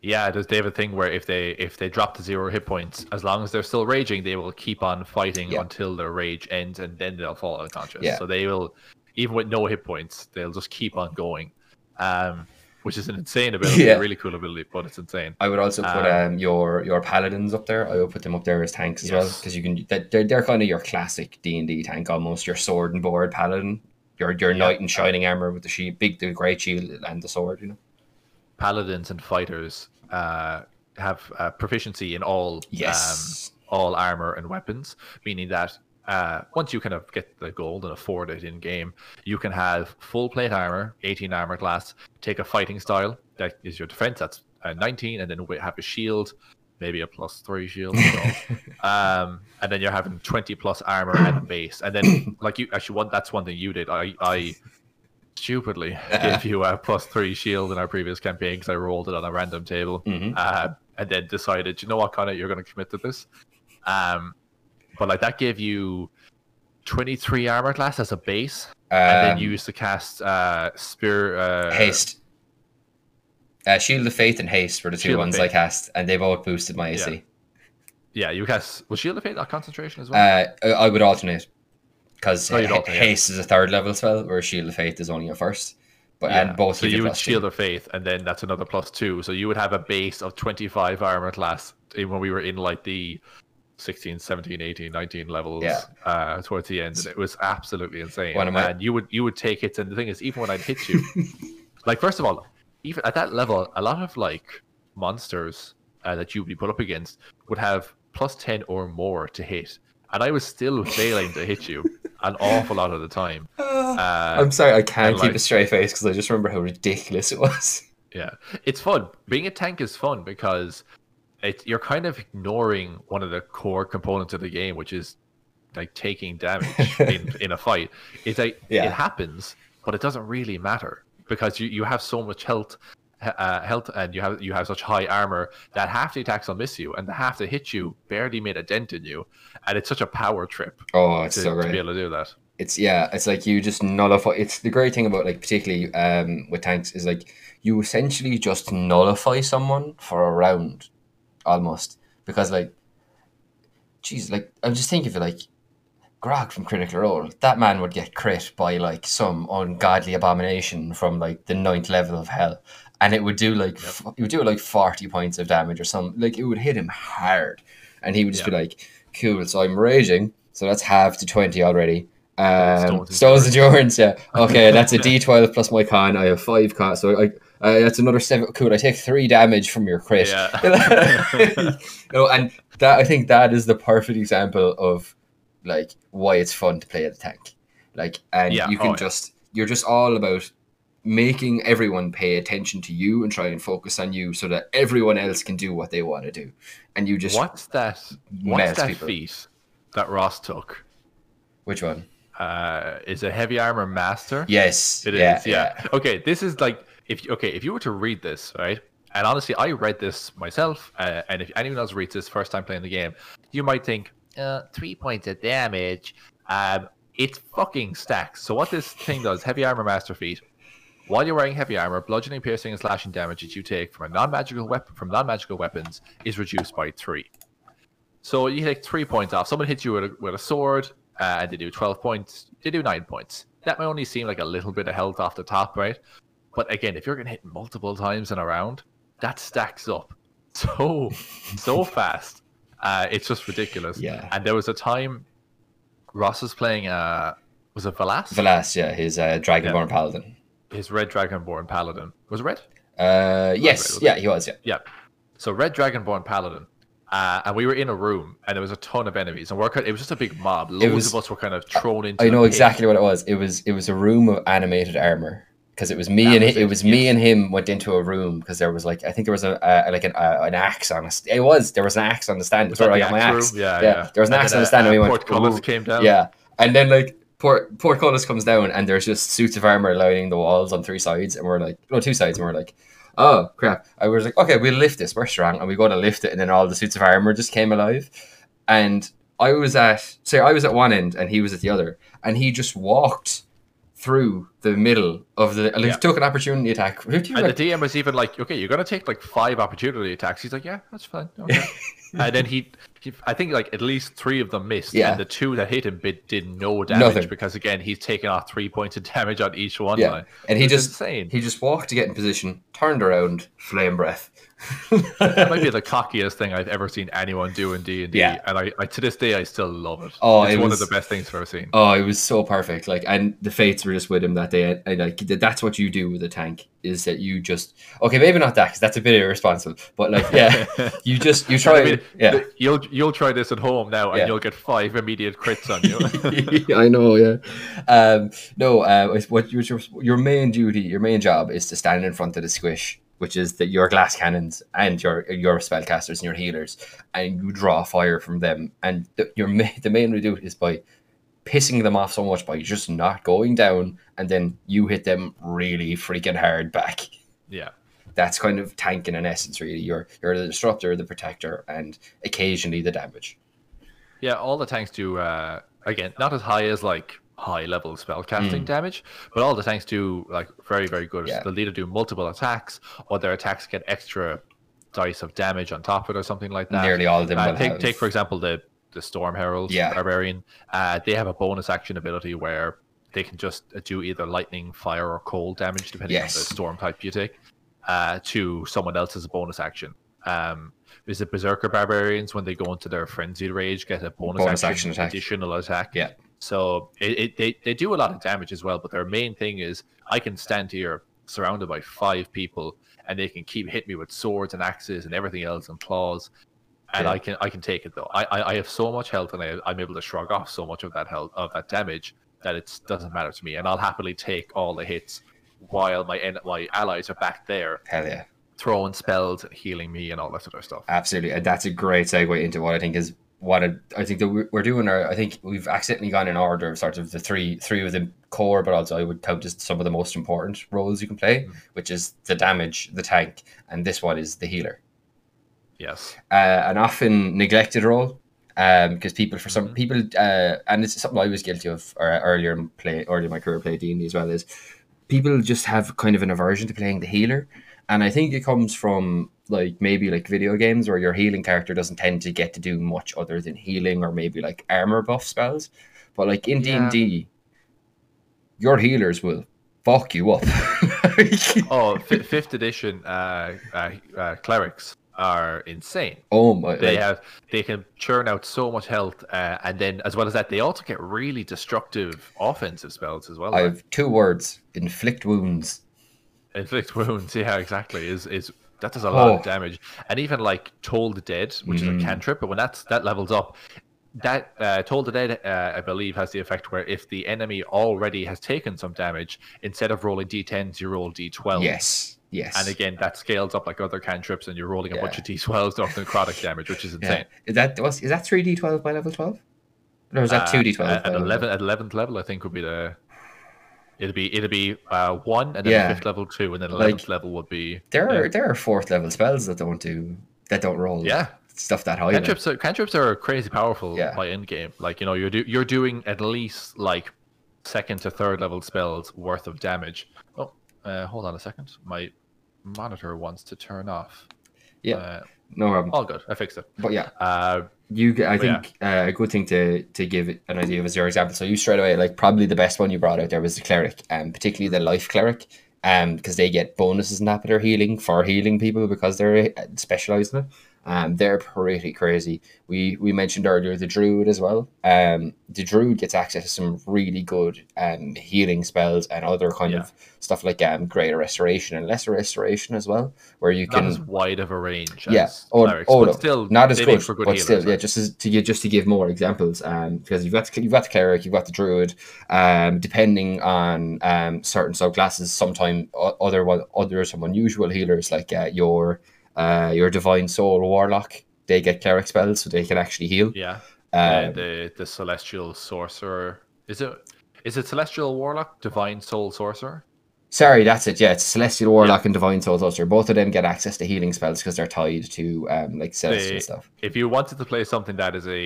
Yeah, there's they have a thing where if they if they drop to zero hit points, as long as they're still raging, they will keep on fighting Yeah. until their rage ends, and then they'll fall unconscious. Yeah. So they will, even with no hit points, they'll just keep on going, um, which is an insane ability, Yeah. a really cool ability, but it's insane. I would also put Um, um, your your paladins up there. I would put them up there as tanks as well because you can that- they're, they're kind of your classic D and D tank almost your sword and board paladin. Your your Yeah. knight in shining armor with the shield, big the great shield and the sword. You know. Paladins and fighters uh, have uh, proficiency in all Yes. um, all armor and weapons, meaning that uh, once you kind of get the gold and afford it in game, you can have full plate armor, 18 armor class, take a fighting style that is your defense, that's uh, 19, and then we have a shield, maybe a plus three shield. So, um, and then you're having 20 plus armor and a base. And then, like you actually, one that's one thing you did. I, I stupidly gave you a plus three shield in our previous campaign because I rolled it on a random table Mhm. uh, and then decided, you know what, Conor, you're going to commit to this. Um, but like that gave you 23 armor class as a base, and then Um, you used to cast uh, spear. Uh, haste. Uh, Shield of Faith and Haste were the two Shield ones I cast, and they both boosted my AC. Yeah, you cast was Shield of Faith that concentration as well. Uh, I I would alternate. because No, you don't, yeah. haste is a third level spell, whereas Shield of Faith is only a first. But and both so you would two. shield of faith, and then that's another plus two. So you would have a base of 25 armor class in- when we were in like the 16, 17, 18, 19 levels Yeah. uh, towards the end. And it was absolutely insane. One of my- And you would you would take it and the thing is, even when I'd hit you, like first of all, even at that level, a lot of like monsters uh, that you would be put up against would have plus 10 or more to hit, and I was still failing to hit you an awful lot of the time. Uh, I'm sorry, I can't keep like- a straight face because I just remember how ridiculous it was. Yeah, it's fun. Being a tank is fun because it, you're kind of ignoring one of the core components of the game, which is like taking damage in, in a fight. It's like Yeah. it happens, but it doesn't really matter because you, you have so much health, uh, health, and you have you have such high armor that half the attacks will miss you, and the half that hit you barely made a dent in you, and it's such a power trip Oh, it's to, so to be able to do that. it's yeah it's like you just nullify it's the great thing about like particularly um with tanks is like you essentially just nullify someone for a round almost because like jeez like i'm just thinking of it like grog from critical role that man would get crit by like some ungodly abomination from like the ninth level of hell and it would do like f- it would do like 40 points of damage or something like it would hit him hard and he would just be like cool so i'm raging so that's half to 20 already um, Stone's endurance, yeah. Okay, that's a D12 plus my con. I have five con, so I uh, that's another seven. Cool. I take three damage from your crit. Yeah. you know, and that I think that is the perfect example of like why it's fun to play at the tank. Like, and Yeah, you can oh, yeah. just you're just all about making everyone pay attention to you and try and focus on you so that everyone else can do what they want to do, and you just What's that? What's that people. feat that Ross took? which one? uh, is a heavy armor master. Yes, It is. yeah, yeah, Okay, this is like if okay, if you were to read this, right? And honestly, I read this myself, uh, and if anyone else reads this first time playing the game, you might think uh, three points of damage. Um, it fucking stacks. So what this thing does, heavy armor master feat. While you're wearing heavy armor, bludgeoning, piercing, and slashing damage that you take from a non-magical weapon from non-magical weapons is reduced by three. So you take three points off. Someone hits you with a, with a sword, uh, and they do 12 points. They do nine points. That might only seem like a little bit of health off the top, right? But again, if you're getting hit multiple times in a round, that stacks up so, so fast. Uh, it's just ridiculous. Yeah. And there was a time Ross was playing, uh, was it Velas? Velas, yeah, his uh, Dragonborn Paladin. His Red Dragonborn Paladin. Was it Red? Uh, yes, wasn't yeah, he was, yeah. Yeah. So Red Dragonborn Paladin. Uh, and we were in a room, and there was a ton of enemies, and we're it was just a big mob. Loads was- of us were kind of thrown into. I know exactly what it was. It was it was a room of animated armor because it was me That and was it, it, was me and him went into a room because there was like I think there was a, like an, an axe on a st- it was there was an axe on the stand. Was That's where I got my axe room? Yeah, yeah. There was an And axe then, on the stand, uh, and we went. Portcullis came down. Yeah, and then like Port Portcullis comes down, and there's just suits of armor lining the walls on three sides, and we're like, no, two sides, and we're like. Oh crap! I was like, okay, we'll lift this. We're strong, and we go to lift it, and then all the suits of armor just came alive. And I was at, say, I was at one end, and he was at the other, and he just walked through the middle of the. Like, Yeah. took an opportunity attack. Who do you And the DM was even like, "Okay, you're gonna take like five opportunity attacks." He's like, "Yeah, that's fine." Okay. and then he, he, I think like at least three of them missed, Yeah. and the two that hit him bit did no damage Nothing. because again he's taken off three points of damage on each one. Yeah. and he It's just insane. he just walked to get in position, turned around, flame breath. That might be the cockiest thing I've ever seen anyone do in D and D, and I, I to this day I still love it. Oh, it's it one was- of the best things I've ever seen. Oh, it was so perfect. Like, and the fates were just with him that day. And like, that's what you do with a tank is that you just okay, maybe not that because that's a bit irresponsible. But like, yeah, you just you try. I mean, yeah, you'll you'll try this at home now, and Yeah. you'll get five immediate crits on you. I know, yeah. Um, no, uh, what your your main duty, your main job is to stand in front of the squish, which is that your glass cannons and your your spellcasters and your healers, and you draw fire from them. And the, your ma- the main way to do it is by pissing them off so much by just not going down, and then you hit them really freaking hard back. yeah. That's kind of tanking in essence, really. You're you're the disruptor, the protector, and occasionally the damage. Yeah, all the tanks do uh, again not as high as like high level spell casting damage, but all the tanks do like very very good. Mm. Yeah. They'll either do multiple attacks or their attacks get extra dice of damage on top of it or something like that. Nearly all of them Uh, take have- take for example the the Storm Herald Yeah. Barbarian. Uh, they have a bonus action ability where they can just do either lightning, fire, or cold damage depending Yes. on the storm type you take uh, to someone else as a bonus action. Um, is it Berserker Barbarians when they go into their frenzied rage get a bonus, Bonus action, action attack. additional attack? Yeah. So it, it, they, they do a lot of damage as well, but their main thing is I can stand here surrounded by five people and they can keep hitting me with swords and axes and everything else and claws. And Yeah. I can I can take it though. I, I, I have so much health and I, I'm able to shrug off so much of that health of that damage that it doesn't matter to me. And I'll happily take all the hits while my en- my allies are back there Hell yeah. throwing spells, healing me, and all that sort of stuff. Absolutely, and that's a great segue into what I think is what I, I think that we're doing. Our, I think we've accidentally gone in order of sort of the three three of the core, but also I would count as some of the most important roles you can play, Mhm. which is the damage, the tank, and this one is the healer. Yes. Uh, an often neglected role, because people for some Mhm. people, uh, and it's something I was guilty of or earlier in play earlier in my career play D and D as well is people just have kind of an aversion to playing the healer, and I think it comes from like maybe like video games where your healing character doesn't tend to get to do much other than healing or maybe like armor buff spells, but like in D and D, your healers will fuck you up. Oh, fi fifth edition uh, uh, uh, clerics are insane. oh my! They like, have they can churn out so much health, uh, and then as well as that, they also get really destructive offensive spells as well. I like have two words: inflict wounds. inflict wounds. Yeah, exactly. Is is that does a lot Oh. of damage, and even like Toll the Dead, which Mm. is a cantrip, but when that's that levels up. That uh, Toll the Dead, uh, I believe, has the effect where if the enemy already has taken some damage, instead of rolling d10s, you roll d12. Yes, yes. And again, that scales up like other cantrips, and you're rolling a Yeah. bunch of d12s off necrotic damage, which is yeah. insane. Is that was is that three d twelve by level twelve? Or is that Uh, two d twelve? At at eleven, at eleventh level, I think would be the. It'll be it'll be uh, one, and then Yeah. fifth level two, and then Like, eleventh level would be There are yeah. there are fourth level spells that don't do that don't roll. yeah. stuff that high. Cantrips, are, cantrips are crazy powerful Yeah. by end game. Like you know, you're do, you're doing at least like second to third level spells worth of damage. Oh, uh, hold on a second. My monitor wants to turn off. Yeah. Uh, No problem. all good. I fixed it. But yeah, Uh, you. I But yeah. think uh, a good thing to to give an idea of is your example. So you straight away like probably the best one you brought out there was the cleric, um, particularly the life cleric, um, because they get bonuses and that, but they're healing for healing people because they're uh, specialized in it. Um, they're pretty crazy. We we mentioned earlier the druid as well. Um, the druid gets access to some really good um healing spells and other kind Yeah. of stuff like um greater restoration and lesser restoration as well, where you not can as wide of a range. Yeah. As Oh, clerics, but still not as good, for good but healers, still, yeah. Just as, to give just to give more examples, um, because you've got the, you've got the cleric, you've got the druid, um, depending on um certain subclasses. Sometimes other one other some unusual healers like uh, your uh your divine soul warlock, they get cleric spells, so they can actually heal. Yeah. Uh, Um, the the celestial sorcerer is it is it celestial warlock divine soul sorcerer sorry, that's it. Yeah, it's celestial warlock and divine soul sorcerer. Both of them get access to healing spells because they're tied to um like celestial They- stuff. if you wanted to play something that is a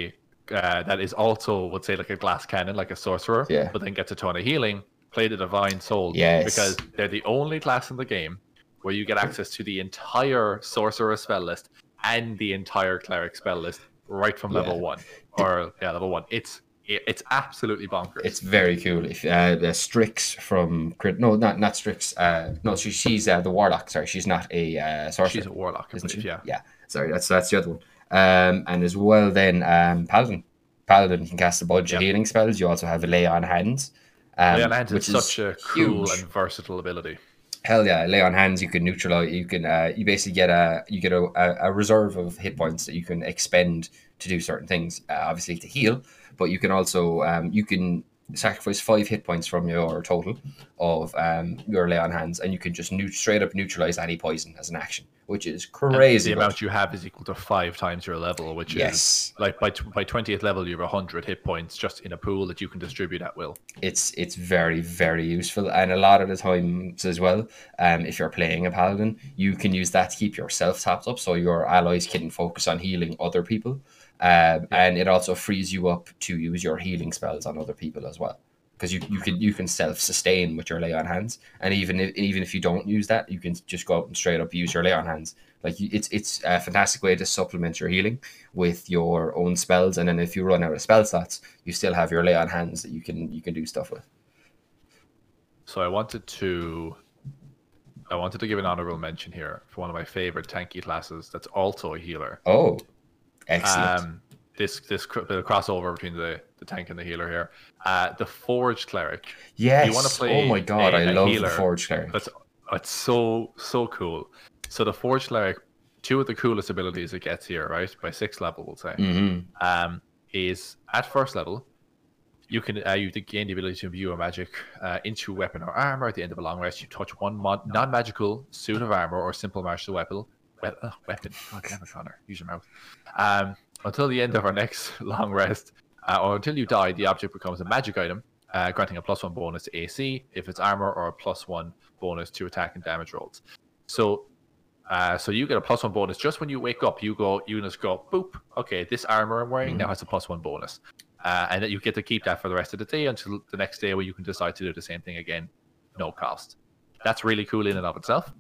uh, that is also would say like a glass cannon like a sorcerer Yeah. but then gets a ton of healing play the divine soul Yes. because they're the only class in the game where you get access to the entire sorcerer spell list and the entire cleric spell list right from level Yeah. one or yeah level one it's it's absolutely bonkers It's very cool. If uh, the Strix from Crit, no, not not Strix. Uh, no, she, she's uh, the warlock. Sorry, she's not a uh, sorcerer, she's a warlock isn't she? yeah yeah. Sorry, that's that's the other one. Um, and as well, then um, Paladin. Paladin can cast a bunch of healing spells. You also have a lay on hands. Um, lay on hands is such a cool huge. and versatile ability. Hell yeah, lay on hands. You can neutralize. You can. Uh, you basically get a. You get a, a, reserve of hit points that you can expend to do certain things. Uh, obviously to heal, but you can also. Um, you can sacrifice five hit points from your total of um your lay on hands, and you can just neut- straight up neutralize any poison as an action, which is And crazy. The amount you have is equal to five times your level, which is like by tw- by twentieth level you have hundred hit points just in a pool that you can distribute at will. it's it's very very useful and a lot of the times as well um if you're playing a paladin you can use that to keep yourself tapped up so your allies can focus on healing other people um, and it also frees you up to use your healing spells on other people as well. Because you, you can you can self sustain with your lay on hands. And even if even if you don't use that you can just go out and straight up use your lay on hands. Like you, it's it's a fantastic way to supplement your healing with your own spells, and then if you run out of spell slots, you still have your lay on hands that you can you can do stuff with. So I wanted to I wanted to give an honorable mention here for one of my favorite tanky classes that's also a healer. Oh, excellent. Um, this this cr- bit of crossover between the, the tank and the healer here. Uh, the Forge Cleric. yes. wanna play oh my god, a- I a love healer, the Forge Cleric. That's it's so so cool. So the Forge Cleric, two of the coolest abilities it gets here, right? By sixth level, we'll say, mm-hmm. um, is at first level. You can uh, you gain the ability to imbue a magic uh, into a weapon or armor at the end of a long rest. You touch one mod- non-magical suit of armor or simple martial weapon. We- uh, weapon. God damn it, Conor. Use your mouth. Um, until the end of our next long rest, uh, or until you die, the object becomes a magic item, uh, granting a plus one bonus to AC if it's armor, or a plus one bonus to attack and damage rolls. So, uh, so you get a plus one bonus just when you wake up. You go, you just go, boop. Okay, this armor I'm wearing now has a plus one bonus, uh, and that you get to keep that for the rest of the day until the next day where you can decide to do the same thing again, no cost. That's really cool in and of itself.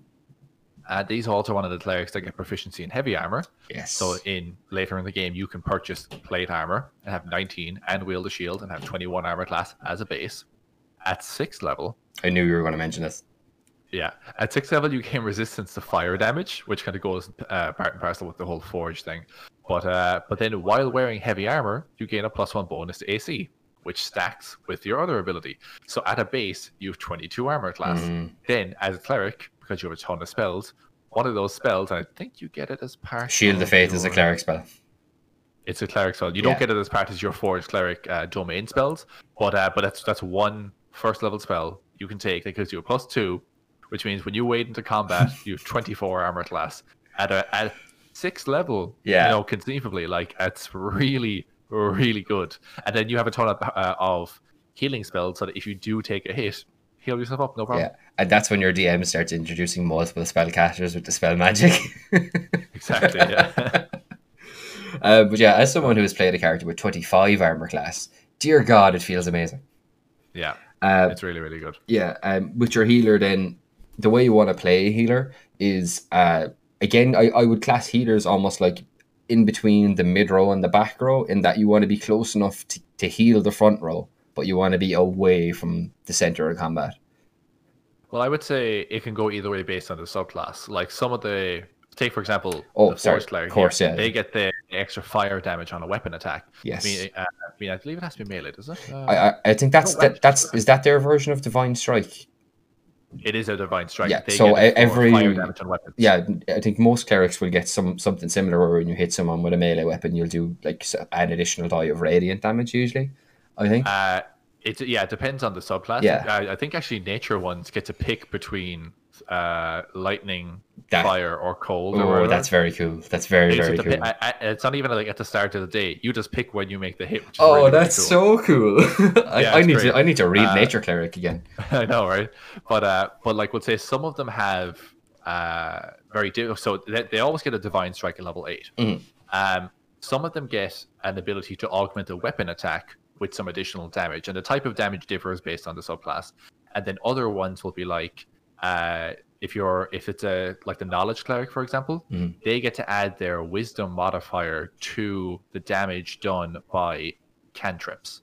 Uh, these are also one of the clerics that get proficiency in heavy armor. Yes. So in later in the game, you can purchase plate armor and have 19 and wield a shield and have 21 armor class as a base. At sixth level, I knew you were going to mention this. yeah, at sixth level you gain resistance to fire damage, which kind of goes uh, part and parcel with the whole forge thing. But uh, but then while wearing heavy armor, you gain a plus one bonus to AC, which stacks with your other ability. So at a base, you have 22 armor class. Mhm. Then as a cleric, because you have a ton of spells, one of those spells, and I think you get it as part. Shield of Faith is a cleric spell. it's a cleric spell. You Yeah. don't get it as part of your forge cleric uh, domain spells, but uh, but that's that's one first level spell you can take that gives you a plus two, which means when you wade into combat, you have twenty four armor class at a at sixth level. Yeah. you know, conceivably, like it's really really good. And then you have a ton of uh, of healing spells, so that if you do take a hit, heal yourself up, no problem. Yeah. And that's when your DM starts introducing multiple spellcasters with the spell magic. Exactly. Yeah. Uh, but yeah, as someone who has played a character with 25 armor class, dear God, it feels amazing. yeah, Uh, it's really really good. yeah, um, with your healer, then the way you want to play a healer is uh, again, I, I would class healers almost like in between the mid row and the back row, in that you want to be close enough to, to heal the front row, but you want to be away from the center of combat. Well, I would say it can go either way based on the subclass. Like some of the take for example, Oh, the sorry, Forge Cleric of course, here, yeah. They get the extra fire damage on a weapon attack. Yes. I mean, uh, I mean, I believe it has to be melee, does it? Uh, I, I, I think that's No, that, that's is that their version of divine strike. It is a divine strike. Yeah, They so get it for every- fire damage on weapons. Yeah, I think most clerics will get some something similar where when you hit someone with a melee weapon, you'll do like an additional die of radiant damage usually. I think. Uh, it yeah, it depends on the subclass. Yeah. I, I think actually nature ones get to pick between uh, lightning, That- fire, or cold. or oh, whatever. that's very cool. That's very It's, very cool. pi- I- I- it's not even like at the start of the day. You just pick when you make the hit. Which is Oh, really, really that's cool. so cool! I, Yeah, I need great. to I need to read Uh, Nature Cleric again. I know, right? But uh, but like, we'll say some of them have uh very di- so they, they always get a divine strike at level 8 Mhm. Um, some of them get an ability to augment a weapon attack with some additional damage, and the type of damage differs based on the subclass. And then other ones will be like, uh, if you're if it's a like the knowledge cleric, for example, Mhm. they get to add their wisdom modifier to the damage done by cantrips.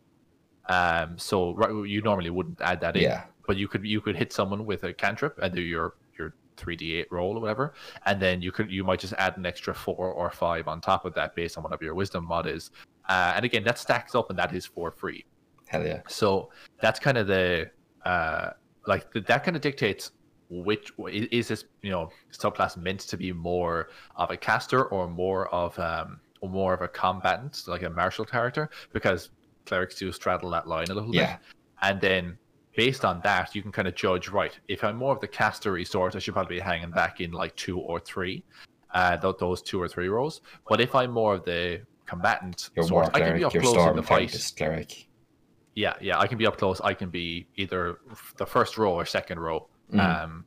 Um, so right, you normally wouldn't add that in, Yeah. but you could you could hit someone with a cantrip and do your your three d eight roll or whatever, and then you could you might just add an extra four or five on top of that based on whatever your wisdom mod is. Uh, and again, that stacks up and that is for free. Hell yeah! So that's kind of the uh, like th- that kind of dictates which is this you know subclass meant to be more of a caster or more of um or more of a combatant like a martial character because clerics do straddle that line a little Yeah. bit and then based on that you can kind of judge right if i'm more of the castery sort i should probably be hanging back in like two or three uh th- those two or three rows but if i'm more of the combatant Your sort war i can be up close in the fight cleric. yeah, yeah, I can be up close. I can be either the first row or second row, Mhm. um,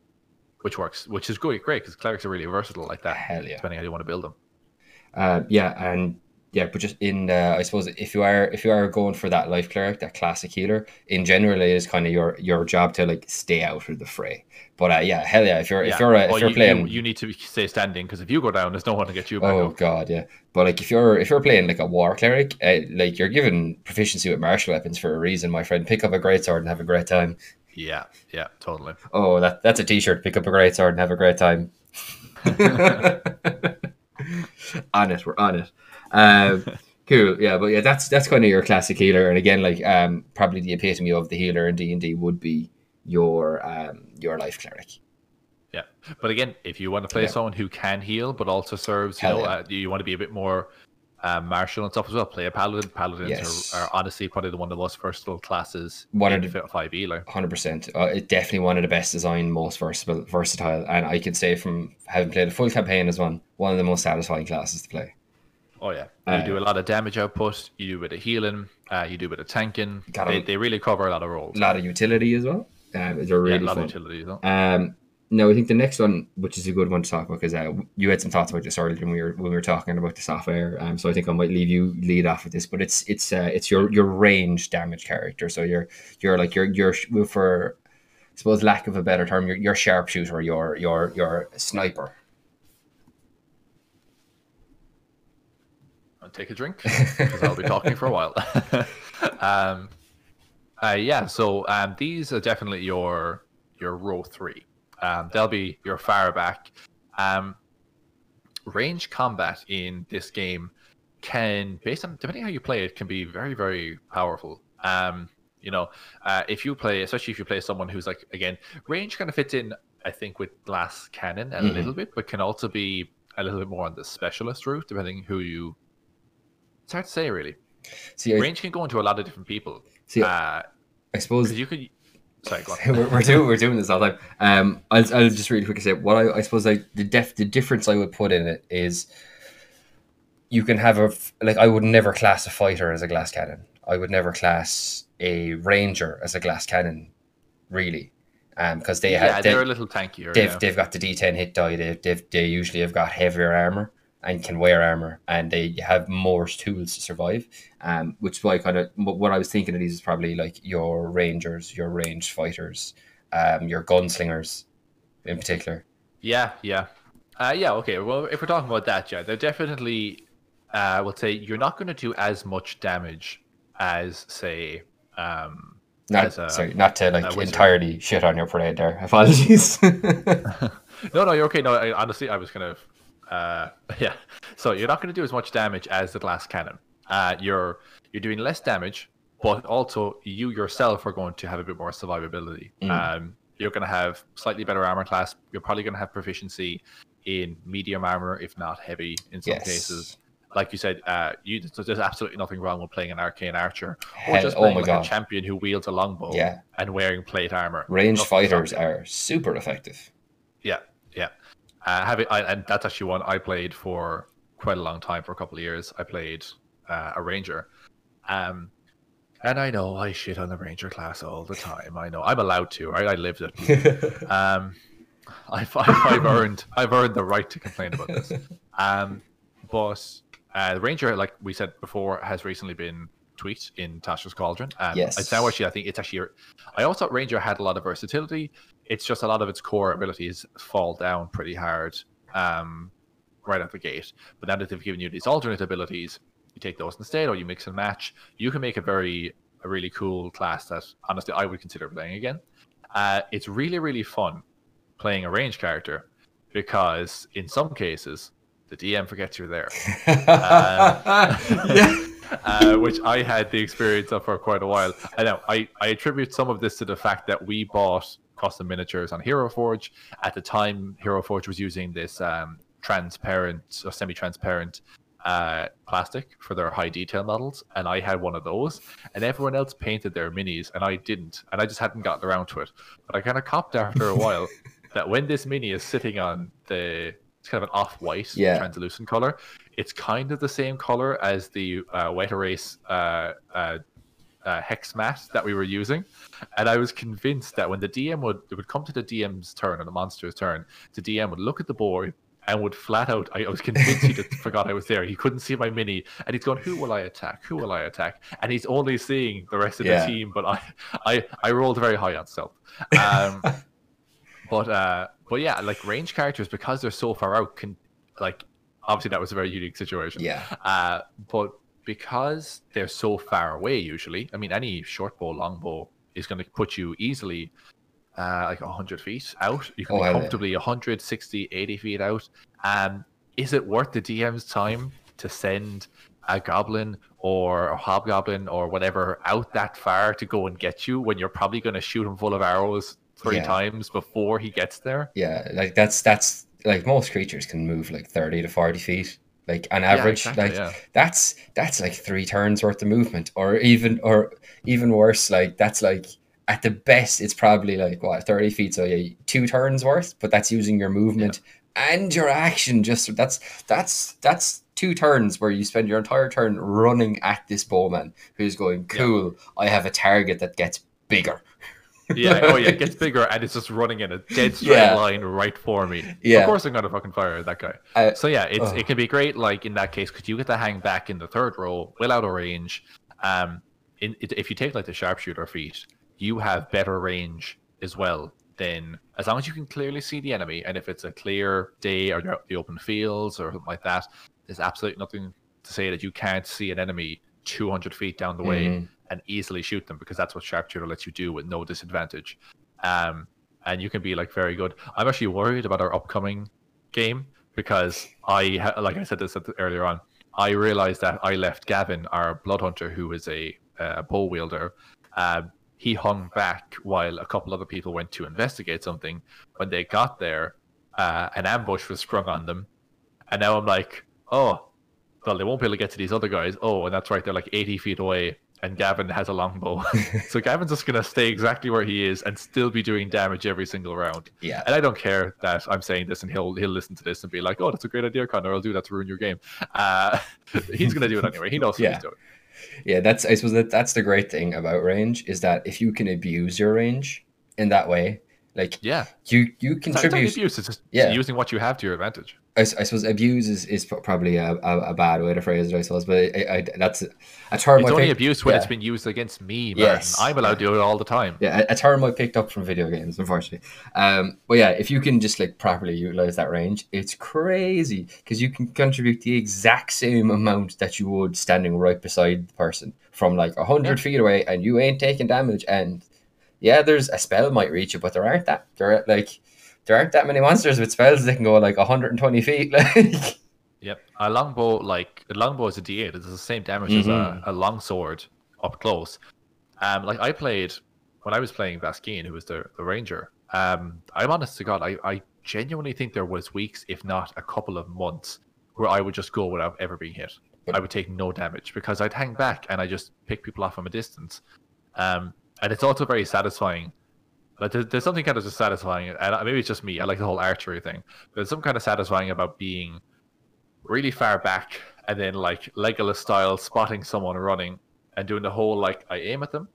which works, which is great, great because clerics are really versatile like that, Hell yeah! depending how you want to build them. Uh, yeah, and yeah, but just in uh, I suppose if you are if you are going for that life cleric, that classic healer, in general it is kind of your your job to like stay out of the fray. But uh, yeah, hell yeah, if you're Yeah. if you're uh, if you're you, playing, you, you need to stay standing because if you go down, there's no one to get you back oh up. god, yeah. But like if you're if you're playing like a war cleric, uh, like you're given proficiency with martial weapons for a reason, my friend. Pick up a great sword and have a great time. Yeah, yeah, totally. Oh, that that's a t-shirt. Pick up a great sword and have a great time. on it, we're on it. Um, cool, yeah, but yeah, that's that's kind of your classic healer. And again, like um, probably the epitome of the healer in D and D would be your um your life cleric. Yeah, but again, if you want to play Yeah. someone who can heal but also serves, you Hell know, yeah. uh, you want to be a bit more uh, martial and stuff as well. Play a paladin. Paladins Yes. are, are honestly probably the one of the most versatile classes One in of the- five E. Like, Hundred percent. Uh, it definitely one of the best designed, most versatile, versatile, and I can say from having played a full campaign as one, one of the most satisfying classes to play. oh yeah, you Uh, do a lot of damage output. You do a bit of healing. Uh, you do a bit of tanking. Got They, they really cover a lot of roles. A lot of utility as well. Um, they're yeah, a lot fun. of utility. Know? Um, no, I think the next one, which is a good one to talk about, because uh, you had some thoughts about this earlier when we were when we were talking about the software. Um, so I think I might leave you lead off with this, but it's it's uh, it's your your range damage character. So you're you're like you're you're for, I suppose lack of a better term, you're your sharpshooter, your your your sniper. I'll take a drink because I'll be talking for a while. um, uh, yeah, so um, these are definitely your your row three. Um, they'll be your far back. Um, range combat in this game can, based on depending how you play it, can be very very powerful. Um, you know, uh, if you play, especially if you play someone who's like again, range kind of fits in, I think, with glass cannon a Mhm. little bit, but can also be a little bit more on the specialist route, depending who you. It's hard to say, really. See, I, Range can go into a lot of different people. see, Uh, I suppose you could. Sorry, go on. we're, we're doing we're doing this all the time. Um, I'll, I'll just really quickly say what I, I suppose like the def the difference I would put in it is you can have a like I would never class a fighter as a glass cannon. I would never class a ranger as a glass cannon, really, um, because they yeah, have they, they're a little tankier. they've yeah. they've got the D10 hit die. They they usually have got heavier armor and can wear armor, and they have more tools to survive. Um, which is why kind of what I was thinking of these is probably like your rangers, your ranged fighters, um, your gunslingers, in particular. Yeah, yeah, uh, yeah. Okay, well, if we're talking about that, yeah, they're definitely. Uh, I would say you're not going to do as much damage as, say, um, Not As a- sorry, not to like entirely shit on your parade there. Apologies. No, no, you're okay. No, I, honestly, I was kind of, uh, yeah. So you're not going to do as much damage as the glass cannon. Uh, you're you're doing less damage, but also you yourself are going to have a bit more survivability. Mm. Um, you're going to have slightly better armor class. You're probably going to have proficiency in medium armor, if not heavy, in some yes. cases. Like you said, uh, you so there's absolutely nothing wrong with playing an arcane archer or Hell- just oh playing my like God. a champion who wields a longbow Yeah. and wearing plate armor. Ranged fighters are super effective. Yeah, yeah. Uh, have it, I, and that's actually one I played for quite a long time. For a couple of years, I played uh, a ranger. Um, and I know I shit on the ranger class all the time. I know I'm allowed to, right? I lived it. Um, I've, I've, I've earned I've earned the right to complain about this. Um, but uh, the ranger, like we said before, has recently been tweaked in Tasha's Cauldron. Um, Yes. It's now actually I think it's actually. I also thought ranger had a lot of versatility. It's just a lot of its core abilities fall down pretty hard um, right out the gate. But now that they've given you these alternate abilities, you take those instead, or you mix and match. You can make a very a really cool class that honestly I would consider playing again. Uh, it's really really fun playing a range character because in some cases the DM forgets you're there, yeah. uh, which I had the experience of for quite a while. I know I, I attribute some of this to the fact that we bought custom miniatures on Hero Forge at the time. Hero Forge was using this um, transparent or semi-transparent uh, plastic for their high detail models, and I had one of those, and everyone else painted their minis, and I didn't, and I just hadn't gotten around to it. But I kind of copped after a while that when this mini is sitting on the it's kind of an off-white Yeah. translucent color, it's kind of the same color as the uh, wet erase uh, uh, hex mat that we were using, and I was convinced that when the DM would it would come to the DM's turn or the monster's turn, the DM would look at the board and would flat out. I, I was convinced he just forgot I was there. He couldn't see my mini, and he's going, "Who will I attack? Who will I attack?" And he's only seeing the rest of Yeah. the team. But I, I, I rolled very high on stealth. Um, but uh, but yeah, like range characters because they're so far out can like obviously that was a very unique situation. Yeah. Uh, but because they're so far away, usually, I mean, any short bow, long bow is going to put you easily uh, like 100 feet out. You can Oh, be hell yeah. comfortably 160, 80 feet out. Um, is it worth the DM's time to send a goblin or a hobgoblin or whatever out that far to go and get you when you're probably going to shoot him full of arrows three Yeah. times before he gets there? Yeah, like that's that's like most creatures can move like thirty to forty feet, like on Yeah, average. exactly, like yeah. that's that's like three turns worth of movement, or even or even worse, like that's like at the best it's probably like what thirty feet, so yeah, two turns worth. But that's using your movement and your action. Just that's that's that's two turns where you spend your entire turn running at this bowman who's going Yeah. cool. I have a target that gets bigger. Yeah, oh yeah, it gets bigger and it's just running in a dead straight Yeah. line right for me. Yeah. Of course I'm gonna fucking fire at that guy. Uh, So yeah, it's it can be great like in that case because you get to hang back in the third row, well out of range. Um in, it, if you take like the sharpshooter feat, you have better range as well than as long as you can clearly see the enemy and if it's a clear day or you're out in the open fields or something like that, there's absolutely nothing to say that you can't see an enemy 200 feet down the way Mhm. and easily shoot them because that's what sharpshooter lets you do with no disadvantage. Um, and you can be like very good. I'm actually worried about our upcoming game because I, ha- like I said this earlier on, I realized that I left Gavin, our blood hunter, who is a uh, bow wielder. Um, he hung back while a couple other people went to investigate something. When they got there, uh, an ambush was sprung on them, and now I'm like, oh, well, they won't be able to get to these other guys. Oh, and that's right, they're like 80 feet away, and Gavin has a longbow. so Gavin's just gonna stay exactly where he is and still be doing damage every single round. Yeah. And I don't care that I'm saying this, and he'll he'll listen to this and be like, "Oh, that's a great idea, Conor. I'll do that to ruin your game." Uh, he's gonna do it anyway. He knows what Yeah. he's doing. Yeah, that's I suppose that that's the great thing about range is that if you can abuse your range in that way, like Yeah, you you it's not, it's abuse. It's just Yeah. using what you have to your advantage. I, I suppose abuse is, is probably a, a, a bad way to phrase it. I suppose, but I, I, that's a, term. It's I only picked- abuse when it's been used against me. Martin. Yes. I'm allowed to do it all the time. Yeah, a, term I picked up from video games, unfortunately. Um, but yeah, if you can just like properly utilize that range, it's crazy because you can contribute the exact same amount that you would standing right beside the person from like a hundred feet away, and you ain't taking damage. And yeah, there's a spell might reach you, but there aren't that. There are like there aren't that many monsters with spells that can go like 120 feet. Like Yep. A longbow, like a longbow is a D8. It's the same damage as a, Mhm. a long sword up close. Um, like I played when I was playing Baskin, who was the, the ranger. Um, I'm honest to God, I, I genuinely think there was weeks, if not a couple of months, where I would just go without ever being hit. I would take no damage because I'd hang back and I just pick people off from a distance. Um, and it's also very satisfying. Like there's, there's something kind of just satisfying, and uh, maybe it's just me. I like the whole archery thing. There's some kind of satisfying about being really far back and then like Legolas style spotting someone running and doing the whole like I aim at them,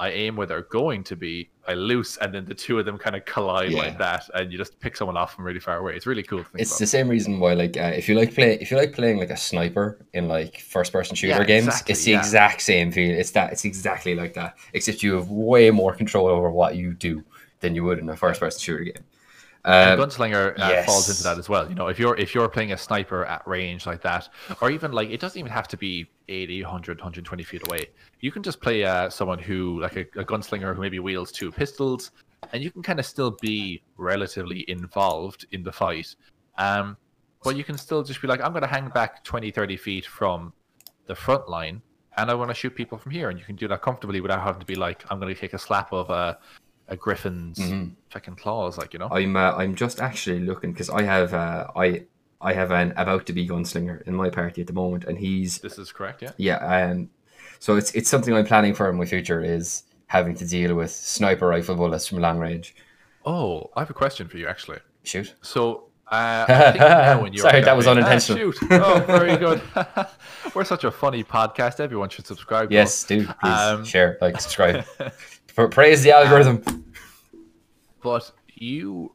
I aim where they're going to be, I loose, and then the two of them kind of collide Yeah. like that, and you just pick someone off from really far away. It's really cool it's about. the same reason why like uh, if you like play if you like playing like a sniper in like first person shooter Yeah, games exactly, it's the yeah. exact same feel it's that it's exactly like that except you have way more control over what you do than you would in a first person shooter game um, gunslinger uh, falls into that as well. You know, if you're if you're playing a sniper at range like that, or even like it doesn't even have to be 80, 100, 120 feet away. You can just play uh, someone who like a, a gunslinger who maybe wields two pistols, and you can kind of still be relatively involved in the fight. Um, but you can still just be like, I'm going to hang back 20, 30 feet from the front line, and I want to shoot people from here, and you can do that comfortably without having to be like, I'm going to take a slap of a a griffin's Mhm. fucking claws, like you know. i'm uh, i'm just actually looking because i have uh, i i have an about to be gunslinger in my party at the moment and he's This is correct, yeah. yeah um so it's it's something i'm planning for in my future is having to deal with sniper rifle bullets from long range Oh, I have a question for you, actually. shoot So, uh, I think now Sorry, that was Ah, unintentional. shoot. Oh, very good. We're such a funny podcast. Everyone should subscribe. yes do please Um, share like subscribe praise the algorithm. But you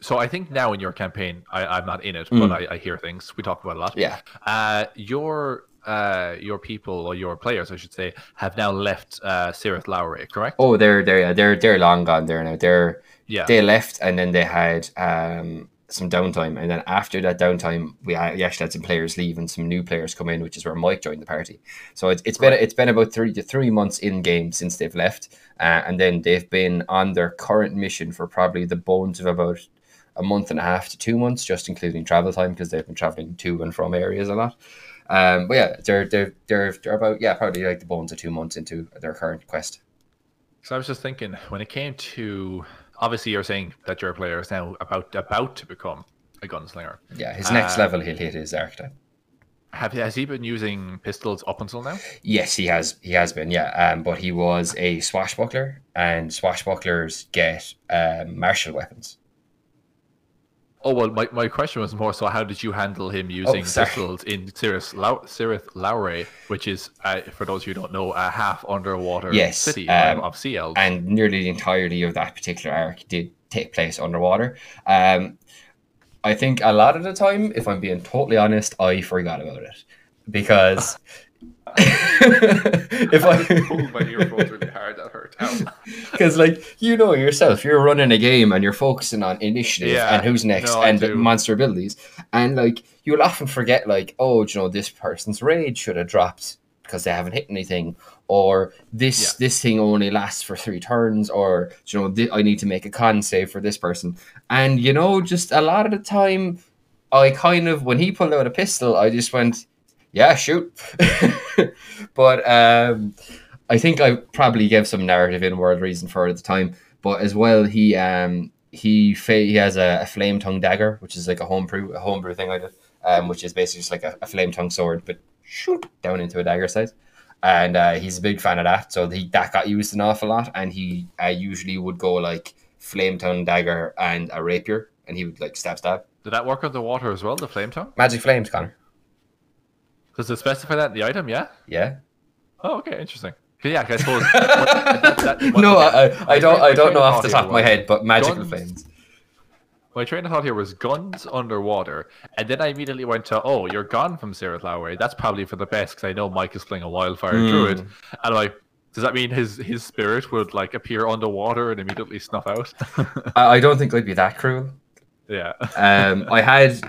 so I think now in your campaign, I, I'm not in it, Mm. but I, I hear things. We talk about a lot. Yeah. Uh, your uh, your people or your players, I should say, have now left uh, Sirith Lowry, correct? Oh, they're they're yeah, they're they're long gone there now. They're yeah. they left and then they had um some downtime and then after that downtime we, we actually had some players leave and some new players come in which is where Mike joined the party. So it's, it's been it's been about three to three months in game since they've left uh, and then they've been on their current mission for probably the bones of about a month and a half to two months just including travel time because they've been traveling to and from areas a lot. Um, but yeah they're, they're they're they're about yeah probably like the bones of two months into their current quest. So I was just thinking, when it came to obviously you're saying that your player is now about about to become a gunslinger. yeah his next Uh, level he'll hit his archetype Have has he been using pistols up until now? Yes, he has. He has been. Yeah, um, but he was a swashbuckler, and swashbucklers get um, martial weapons. Oh well, my, my question was more so how did you handle him using Oh, sorry. pistols in Cirith, Lau- Cirith Lowry, which is uh, for those who don't know a half underwater Yes, city um, of, of sea elves. And nearly the entirety of that particular arc did take place underwater. Um, I think a lot of the time, if I'm being totally honest, I forgot about it because if I pulled my earphones really hard. Because, like, you know yourself, you're running a game and you're focusing on initiative Yeah, and who's next no, and monster abilities. And, like, you'll often forget, like, oh, you know, this person's rage should have dropped because they haven't hit anything. Or this Yeah. this thing only lasts for three turns. Or, you know, thi- I need to make a con save for this person. And, you know, just a lot of the time, I kind of, when he pulled out a pistol, I just went, yeah, shoot. but, um, I think I probably gave some narrative in world reason for it at the time, but as well he um he fa- he has a, a flame tongue dagger, which is like a homebrew a homebrew thing I did, um which is basically just like a, a flame tongue sword, but shoot down into a dagger size. And uh, he's a big fan of that, so he, that got used an awful lot. And he uh, usually would go like flame tongue dagger and a rapier, and he would like stab stab Did that work underwater as well? The flame tongue? magic flames, Conor. Does it specify that in the item? Yeah. Yeah. Oh, okay, interesting. Yeah, I suppose. that- that- what- no. I, I, I don't I don't know off the top of my head, but magical guns- flames. My train of thought here was guns underwater, and then I immediately went to, oh, you're gone from Sirith Lowry. That's probably for the best because I know Mike is playing a wildfire Hmm. druid, and I'm like, does that mean his his spirit would like appear underwater and immediately snuff out? I, I don't think I'd be that cruel. yeah, Um, I had.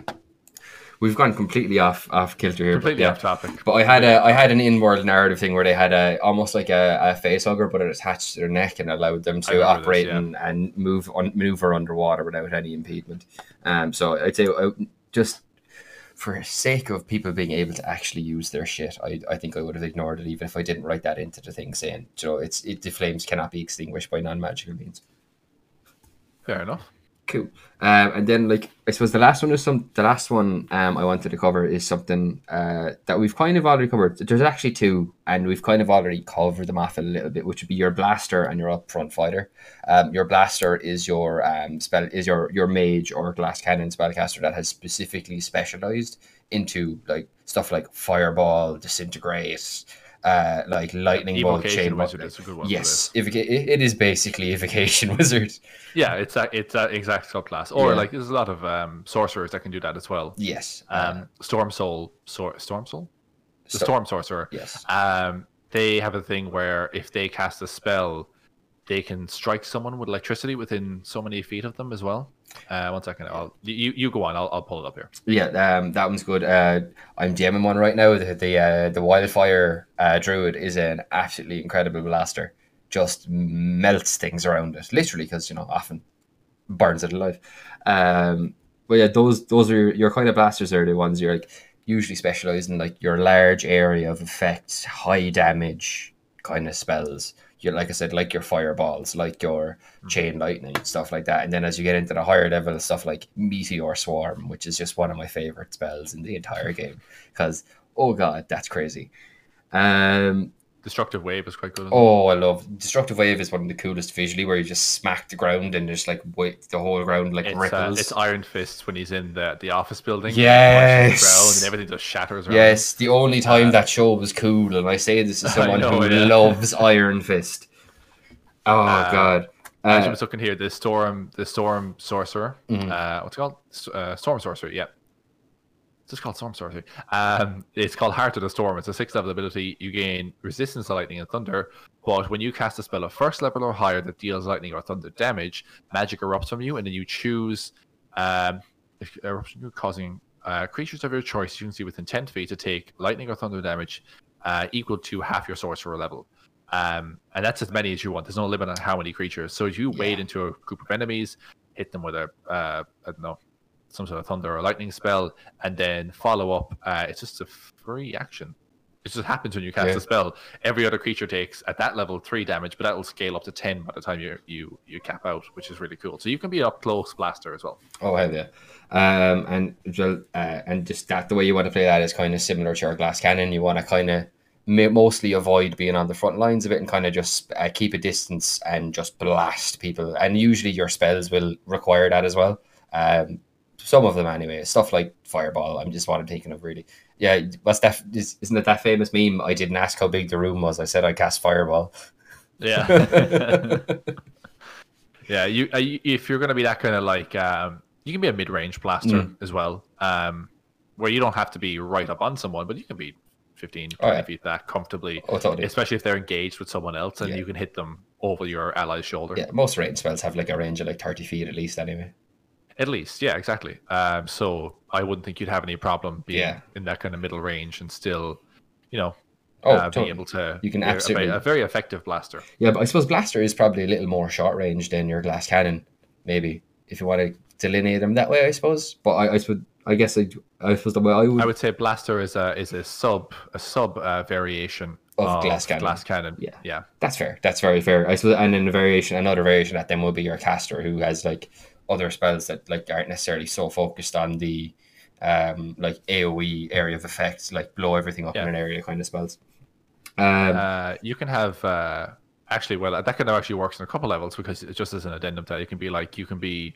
We've gone completely off off kilter here. but completely yeah. off topic. But I had a I had an in-world narrative thing where they had a almost like a, a face hugger, but it attached to their neck and allowed them to remember this, operate yeah. and, and move on maneuver underwater without any impediment. Um, so I'd say uh, just for sake of people being able to actually use their shit, I, I think I would have ignored it even if I didn't write that into the thing saying, you know, it's it the flames cannot be extinguished by non-magical means. Fair enough. Cool. Um, and then like I suppose the last one is some the last one um I wanted to cover is something uh that we've kind of already covered. There's actually two, and we've kind of already covered them off a little bit, which would be your blaster and your upfront fighter. Um, your blaster is your um spell is your your mage or glass cannon spellcaster that has specifically specialized into like stuff like fireball, disintegrate, uh like lightning bolt, chain wizard a good one. Yes, evoca- it is basically evocation wizard. Yeah, it's that it's that exact subclass. Or Yeah. like there's a lot of um, sorcerers that can do that as well. Yes. Um, Storm Soul, Sor- Storm Soul, the Sto- Storm Sorcerer. yes. Um, they have a thing where if they cast a spell, they can strike someone with electricity within so many feet of them as well. Uh, one second, I'll you you go on. I'll, I'll pull it up here. Yeah, um, that one's good. Uh, I'm DMing one right now. The the uh, the wildfire uh, druid is an absolutely incredible blaster. Just melts things around it, literally, because you know often burns it alive. Um, but yeah, those those are your kind of blasters are the ones you're like usually specialize in like your large area of effect, high damage kind of spells. You like I said, like your fireballs, like your chain lightning, stuff like that. And then as you get into the higher level stuff like Meteor Swarm, which is just one of my favorite spells in the entire game, because oh god, that's crazy. Um, Destructive Wave is quite good. oh, I love Destructive Wave is one of the coolest visually, where you just smack the ground and just like wait, the whole ground like it's, uh, ripples. it's Iron Fists when he's in the, the office building. Yes. punches the ground and everything just shatters around. Yes, the only time Uh, that show was cool, and I say this as someone know, who yeah. loves Iron Fist. Oh Uh, god. I Uh, was looking here. The storm, the storm sorcerer. Mhm. Uh, what's it called? S- Uh, storm sorcerer. Yeah. It's called storm Sorcery. Um, it's called Heart of the Storm. It's a six level ability. You gain resistance to lightning and thunder, but when you cast a spell of first level or higher that deals lightning or thunder damage, magic erupts from you, and then you choose um, if eruption you're causing uh, creatures of your choice you can see within ten feet to take lightning or thunder damage uh, equal to half your sorcerer level. Um, and that's as many as you want. There's no limit on how many creatures. So if you wade into a group of enemies, hit them with a uh, I don't know some sort of thunder or lightning spell, and then follow up. Uh, it's just a free action. It just happens when you cast Yeah. a spell. Every other creature takes at that level three damage, but that will scale up to ten by the time you you you cap out, which is really cool. So you can be up close blaster as well. Oh hell yeah! Um, and well, uh, and just that the way you want to play that is kind of similar to your glass cannon. You want to kind of mostly avoid being on the front lines of it and kind of just uh, keep a distance and just blast people. And usually your spells will require that as well. Um, some of them anyway. Stuff like fireball. I'm just what I'm thinking of really. Yeah, what's that? Is, isn't it that famous meme? I didn't ask how big the room was. I said I cast fireball. Yeah, yeah. You, uh, you if you're going to be that kind of like, um, you can be a mid range blaster Mm. as well, um, where you don't have to be right up on someone, but you can be 15, 20 Oh, yeah. feet back comfortably. oh, totally. especially if they're engaged with someone else and Yeah. you can hit them over your ally's shoulder Yeah, most range spells have like a range of like thirty feet at least. Anyway. At least yeah exactly um so i wouldn't think you'd have any problem being Yeah. in that kind of middle range and still you know Oh, uh, totally. being able to You can be a- a, absolutely- very- a very effective blaster Yeah, but I suppose blaster is probably a little more short range than your glass cannon, maybe if you want to delineate them that way. I suppose, but I, I suppose I guess I, I suppose the way I would, i would say blaster is a is a sub a sub uh, variation Of glass cannon. glass cannon Yeah. yeah that's fair. That's very fair. I suppose, and then a variation, another variation that then would be your caster, who has like other spells that like aren't necessarily so focused on the um like AOE area of effects, like blow everything up Yeah. in an area kind of spells. Um, uh, you can have uh, actually well that kind of actually works on a couple levels because just as an addendum to that, it can be like you can be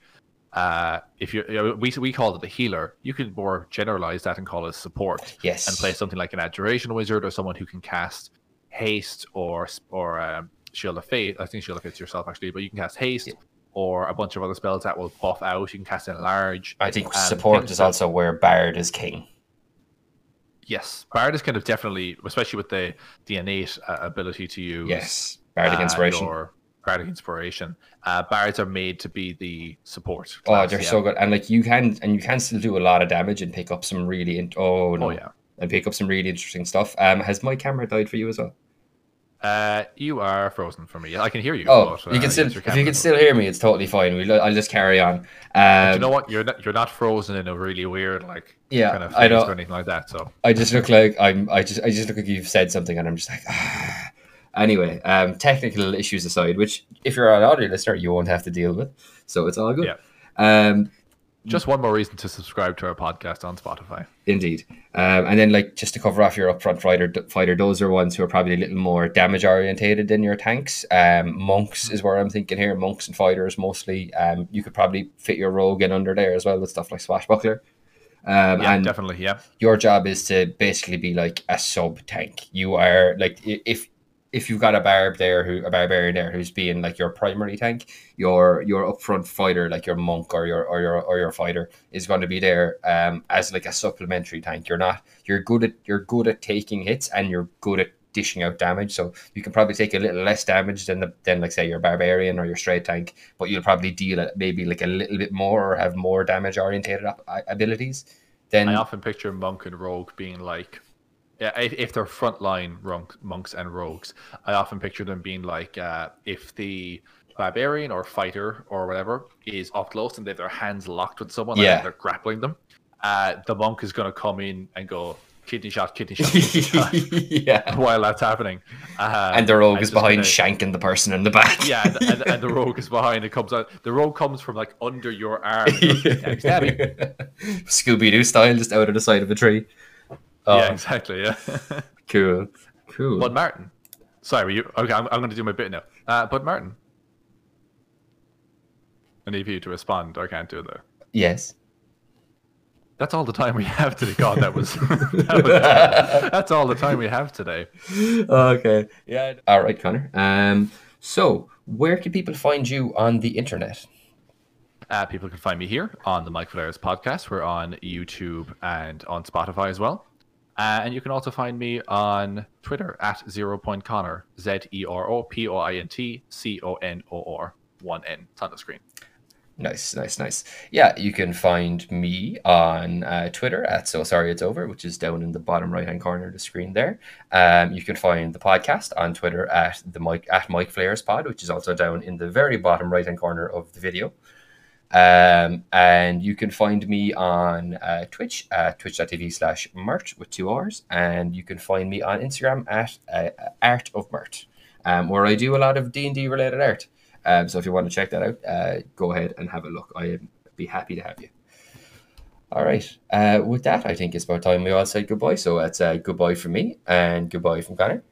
uh, if you you know, we we call it the healer, you can more generalize that and call it support yes, and play something like an abjuration wizard or someone who can cast haste or or um, shield of faith. I think shield of faith's yourself actually, but you can cast haste Yeah. Or a bunch of other spells that will buff out. You can cast enlarge. I think support is also where Bard is king. Yes, Bard is kind of definitely, especially with the the innate uh, ability to use Yes, Bardic uh, inspiration. your Bardic inspiration. Uh, bards are made to be the support. Oh, they're yeah. so good, and like you can, and you can still do a lot of damage and pick up some really. In- oh no, Oh yeah. and pick up some really interesting stuff. Um, has my camera died for you as well? Uh, you are frozen for me. I can hear you. Oh, but, you uh, can still, yes, if you can still hear me, it's totally fine. We, I'll just carry on. Um, you know what? You're not. You're not frozen in a really weird like yeah, kind of I know. or anything like that. So I just look like I'm. I just, I just look like you've said something, and I'm just like. Ah. Anyway, um, technical issues aside, which if you're an audio listener, you won't have to deal with, so it's all good. Yeah. Um, just one more reason to subscribe to our podcast on Spotify. Indeed. Um, and then, like, just to cover off your upfront fighter, fighter, those are ones who are probably a little more damage orientated than your tanks. Um, monks is where I'm thinking here. Monks and fighters mostly. Um, you could probably fit your rogue in under there as well with stuff like swashbuckler. Um, Yeah, and definitely. Yeah. your job is to basically be like a sub tank. You are like if if you've got a barb there who a barbarian there who's being like your primary tank, your your upfront fighter like your monk or your or your or your fighter is going to be there um as like a supplementary tank. You're not you're good at you're good at taking hits and you're good at dishing out damage. So you can probably take a little less damage than the than like say your barbarian or your straight tank, but you'll probably deal it maybe like a little bit more or have more damage orientated abilities. Then I often picture monk and rogue being like, if, if they're frontline monk, monks and rogues, I often picture them being like, uh, if the barbarian or fighter or whatever is up close and they have their hands locked with someone, Yeah. and they're grappling them, uh, the monk is going to come in and go kidney shot, kidney shot, kidney shot yeah. while that's happening. Uh, And the rogue is behind kinda- shanking the person in the back. yeah, and, and, and the rogue is behind. It comes out. The rogue comes from like under your arm. and goes, stabby, stabby. Scooby Doo style, just out of the side of a tree. Oh, Yeah, exactly. Yeah. cool. Cool. Bud Martin. Sorry, were you okay? I'm, I'm going to do my bit now. Uh, Bud Martin. I need you to respond. I can't do it though. yes. That's all the time we have today. God, that was, that was that's all the time we have today. okay. Yeah. All right, Conor. Um. So, where can people find you on the internet? Uh, people can find me here on the Mike Valera's podcast. We're on YouTube and on Spotify as well. Uh, and you can also find me on Twitter at Zero Point Conor, Z E R O P O I N T C O N O R, one N. It's on the screen. Nice, nice, nice. Yeah, you can find me on uh, Twitter at So Sorry It's Over, which is down in the bottom right hand corner of the screen there. Um, you can find the podcast on Twitter at the Mike at Mike Flares Pod, which is also down in the very bottom right hand corner of the video. Um, and you can find me on uh, Twitch at twitch.tv slash Mert with two R's. And you can find me on Instagram at uh, Art of Mert, um, where I do a lot of D&D related art. Um, so if you want to check that out, uh, go ahead and have a look. I'd be happy to have you. All right. Uh, with that, I think it's about time we all said goodbye. So it's uh, goodbye from me and goodbye from Conor.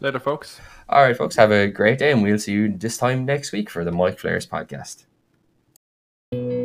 Later, folks. All right, folks. Have a great day, and we'll see you this time next week for the Mike Flares podcast thank you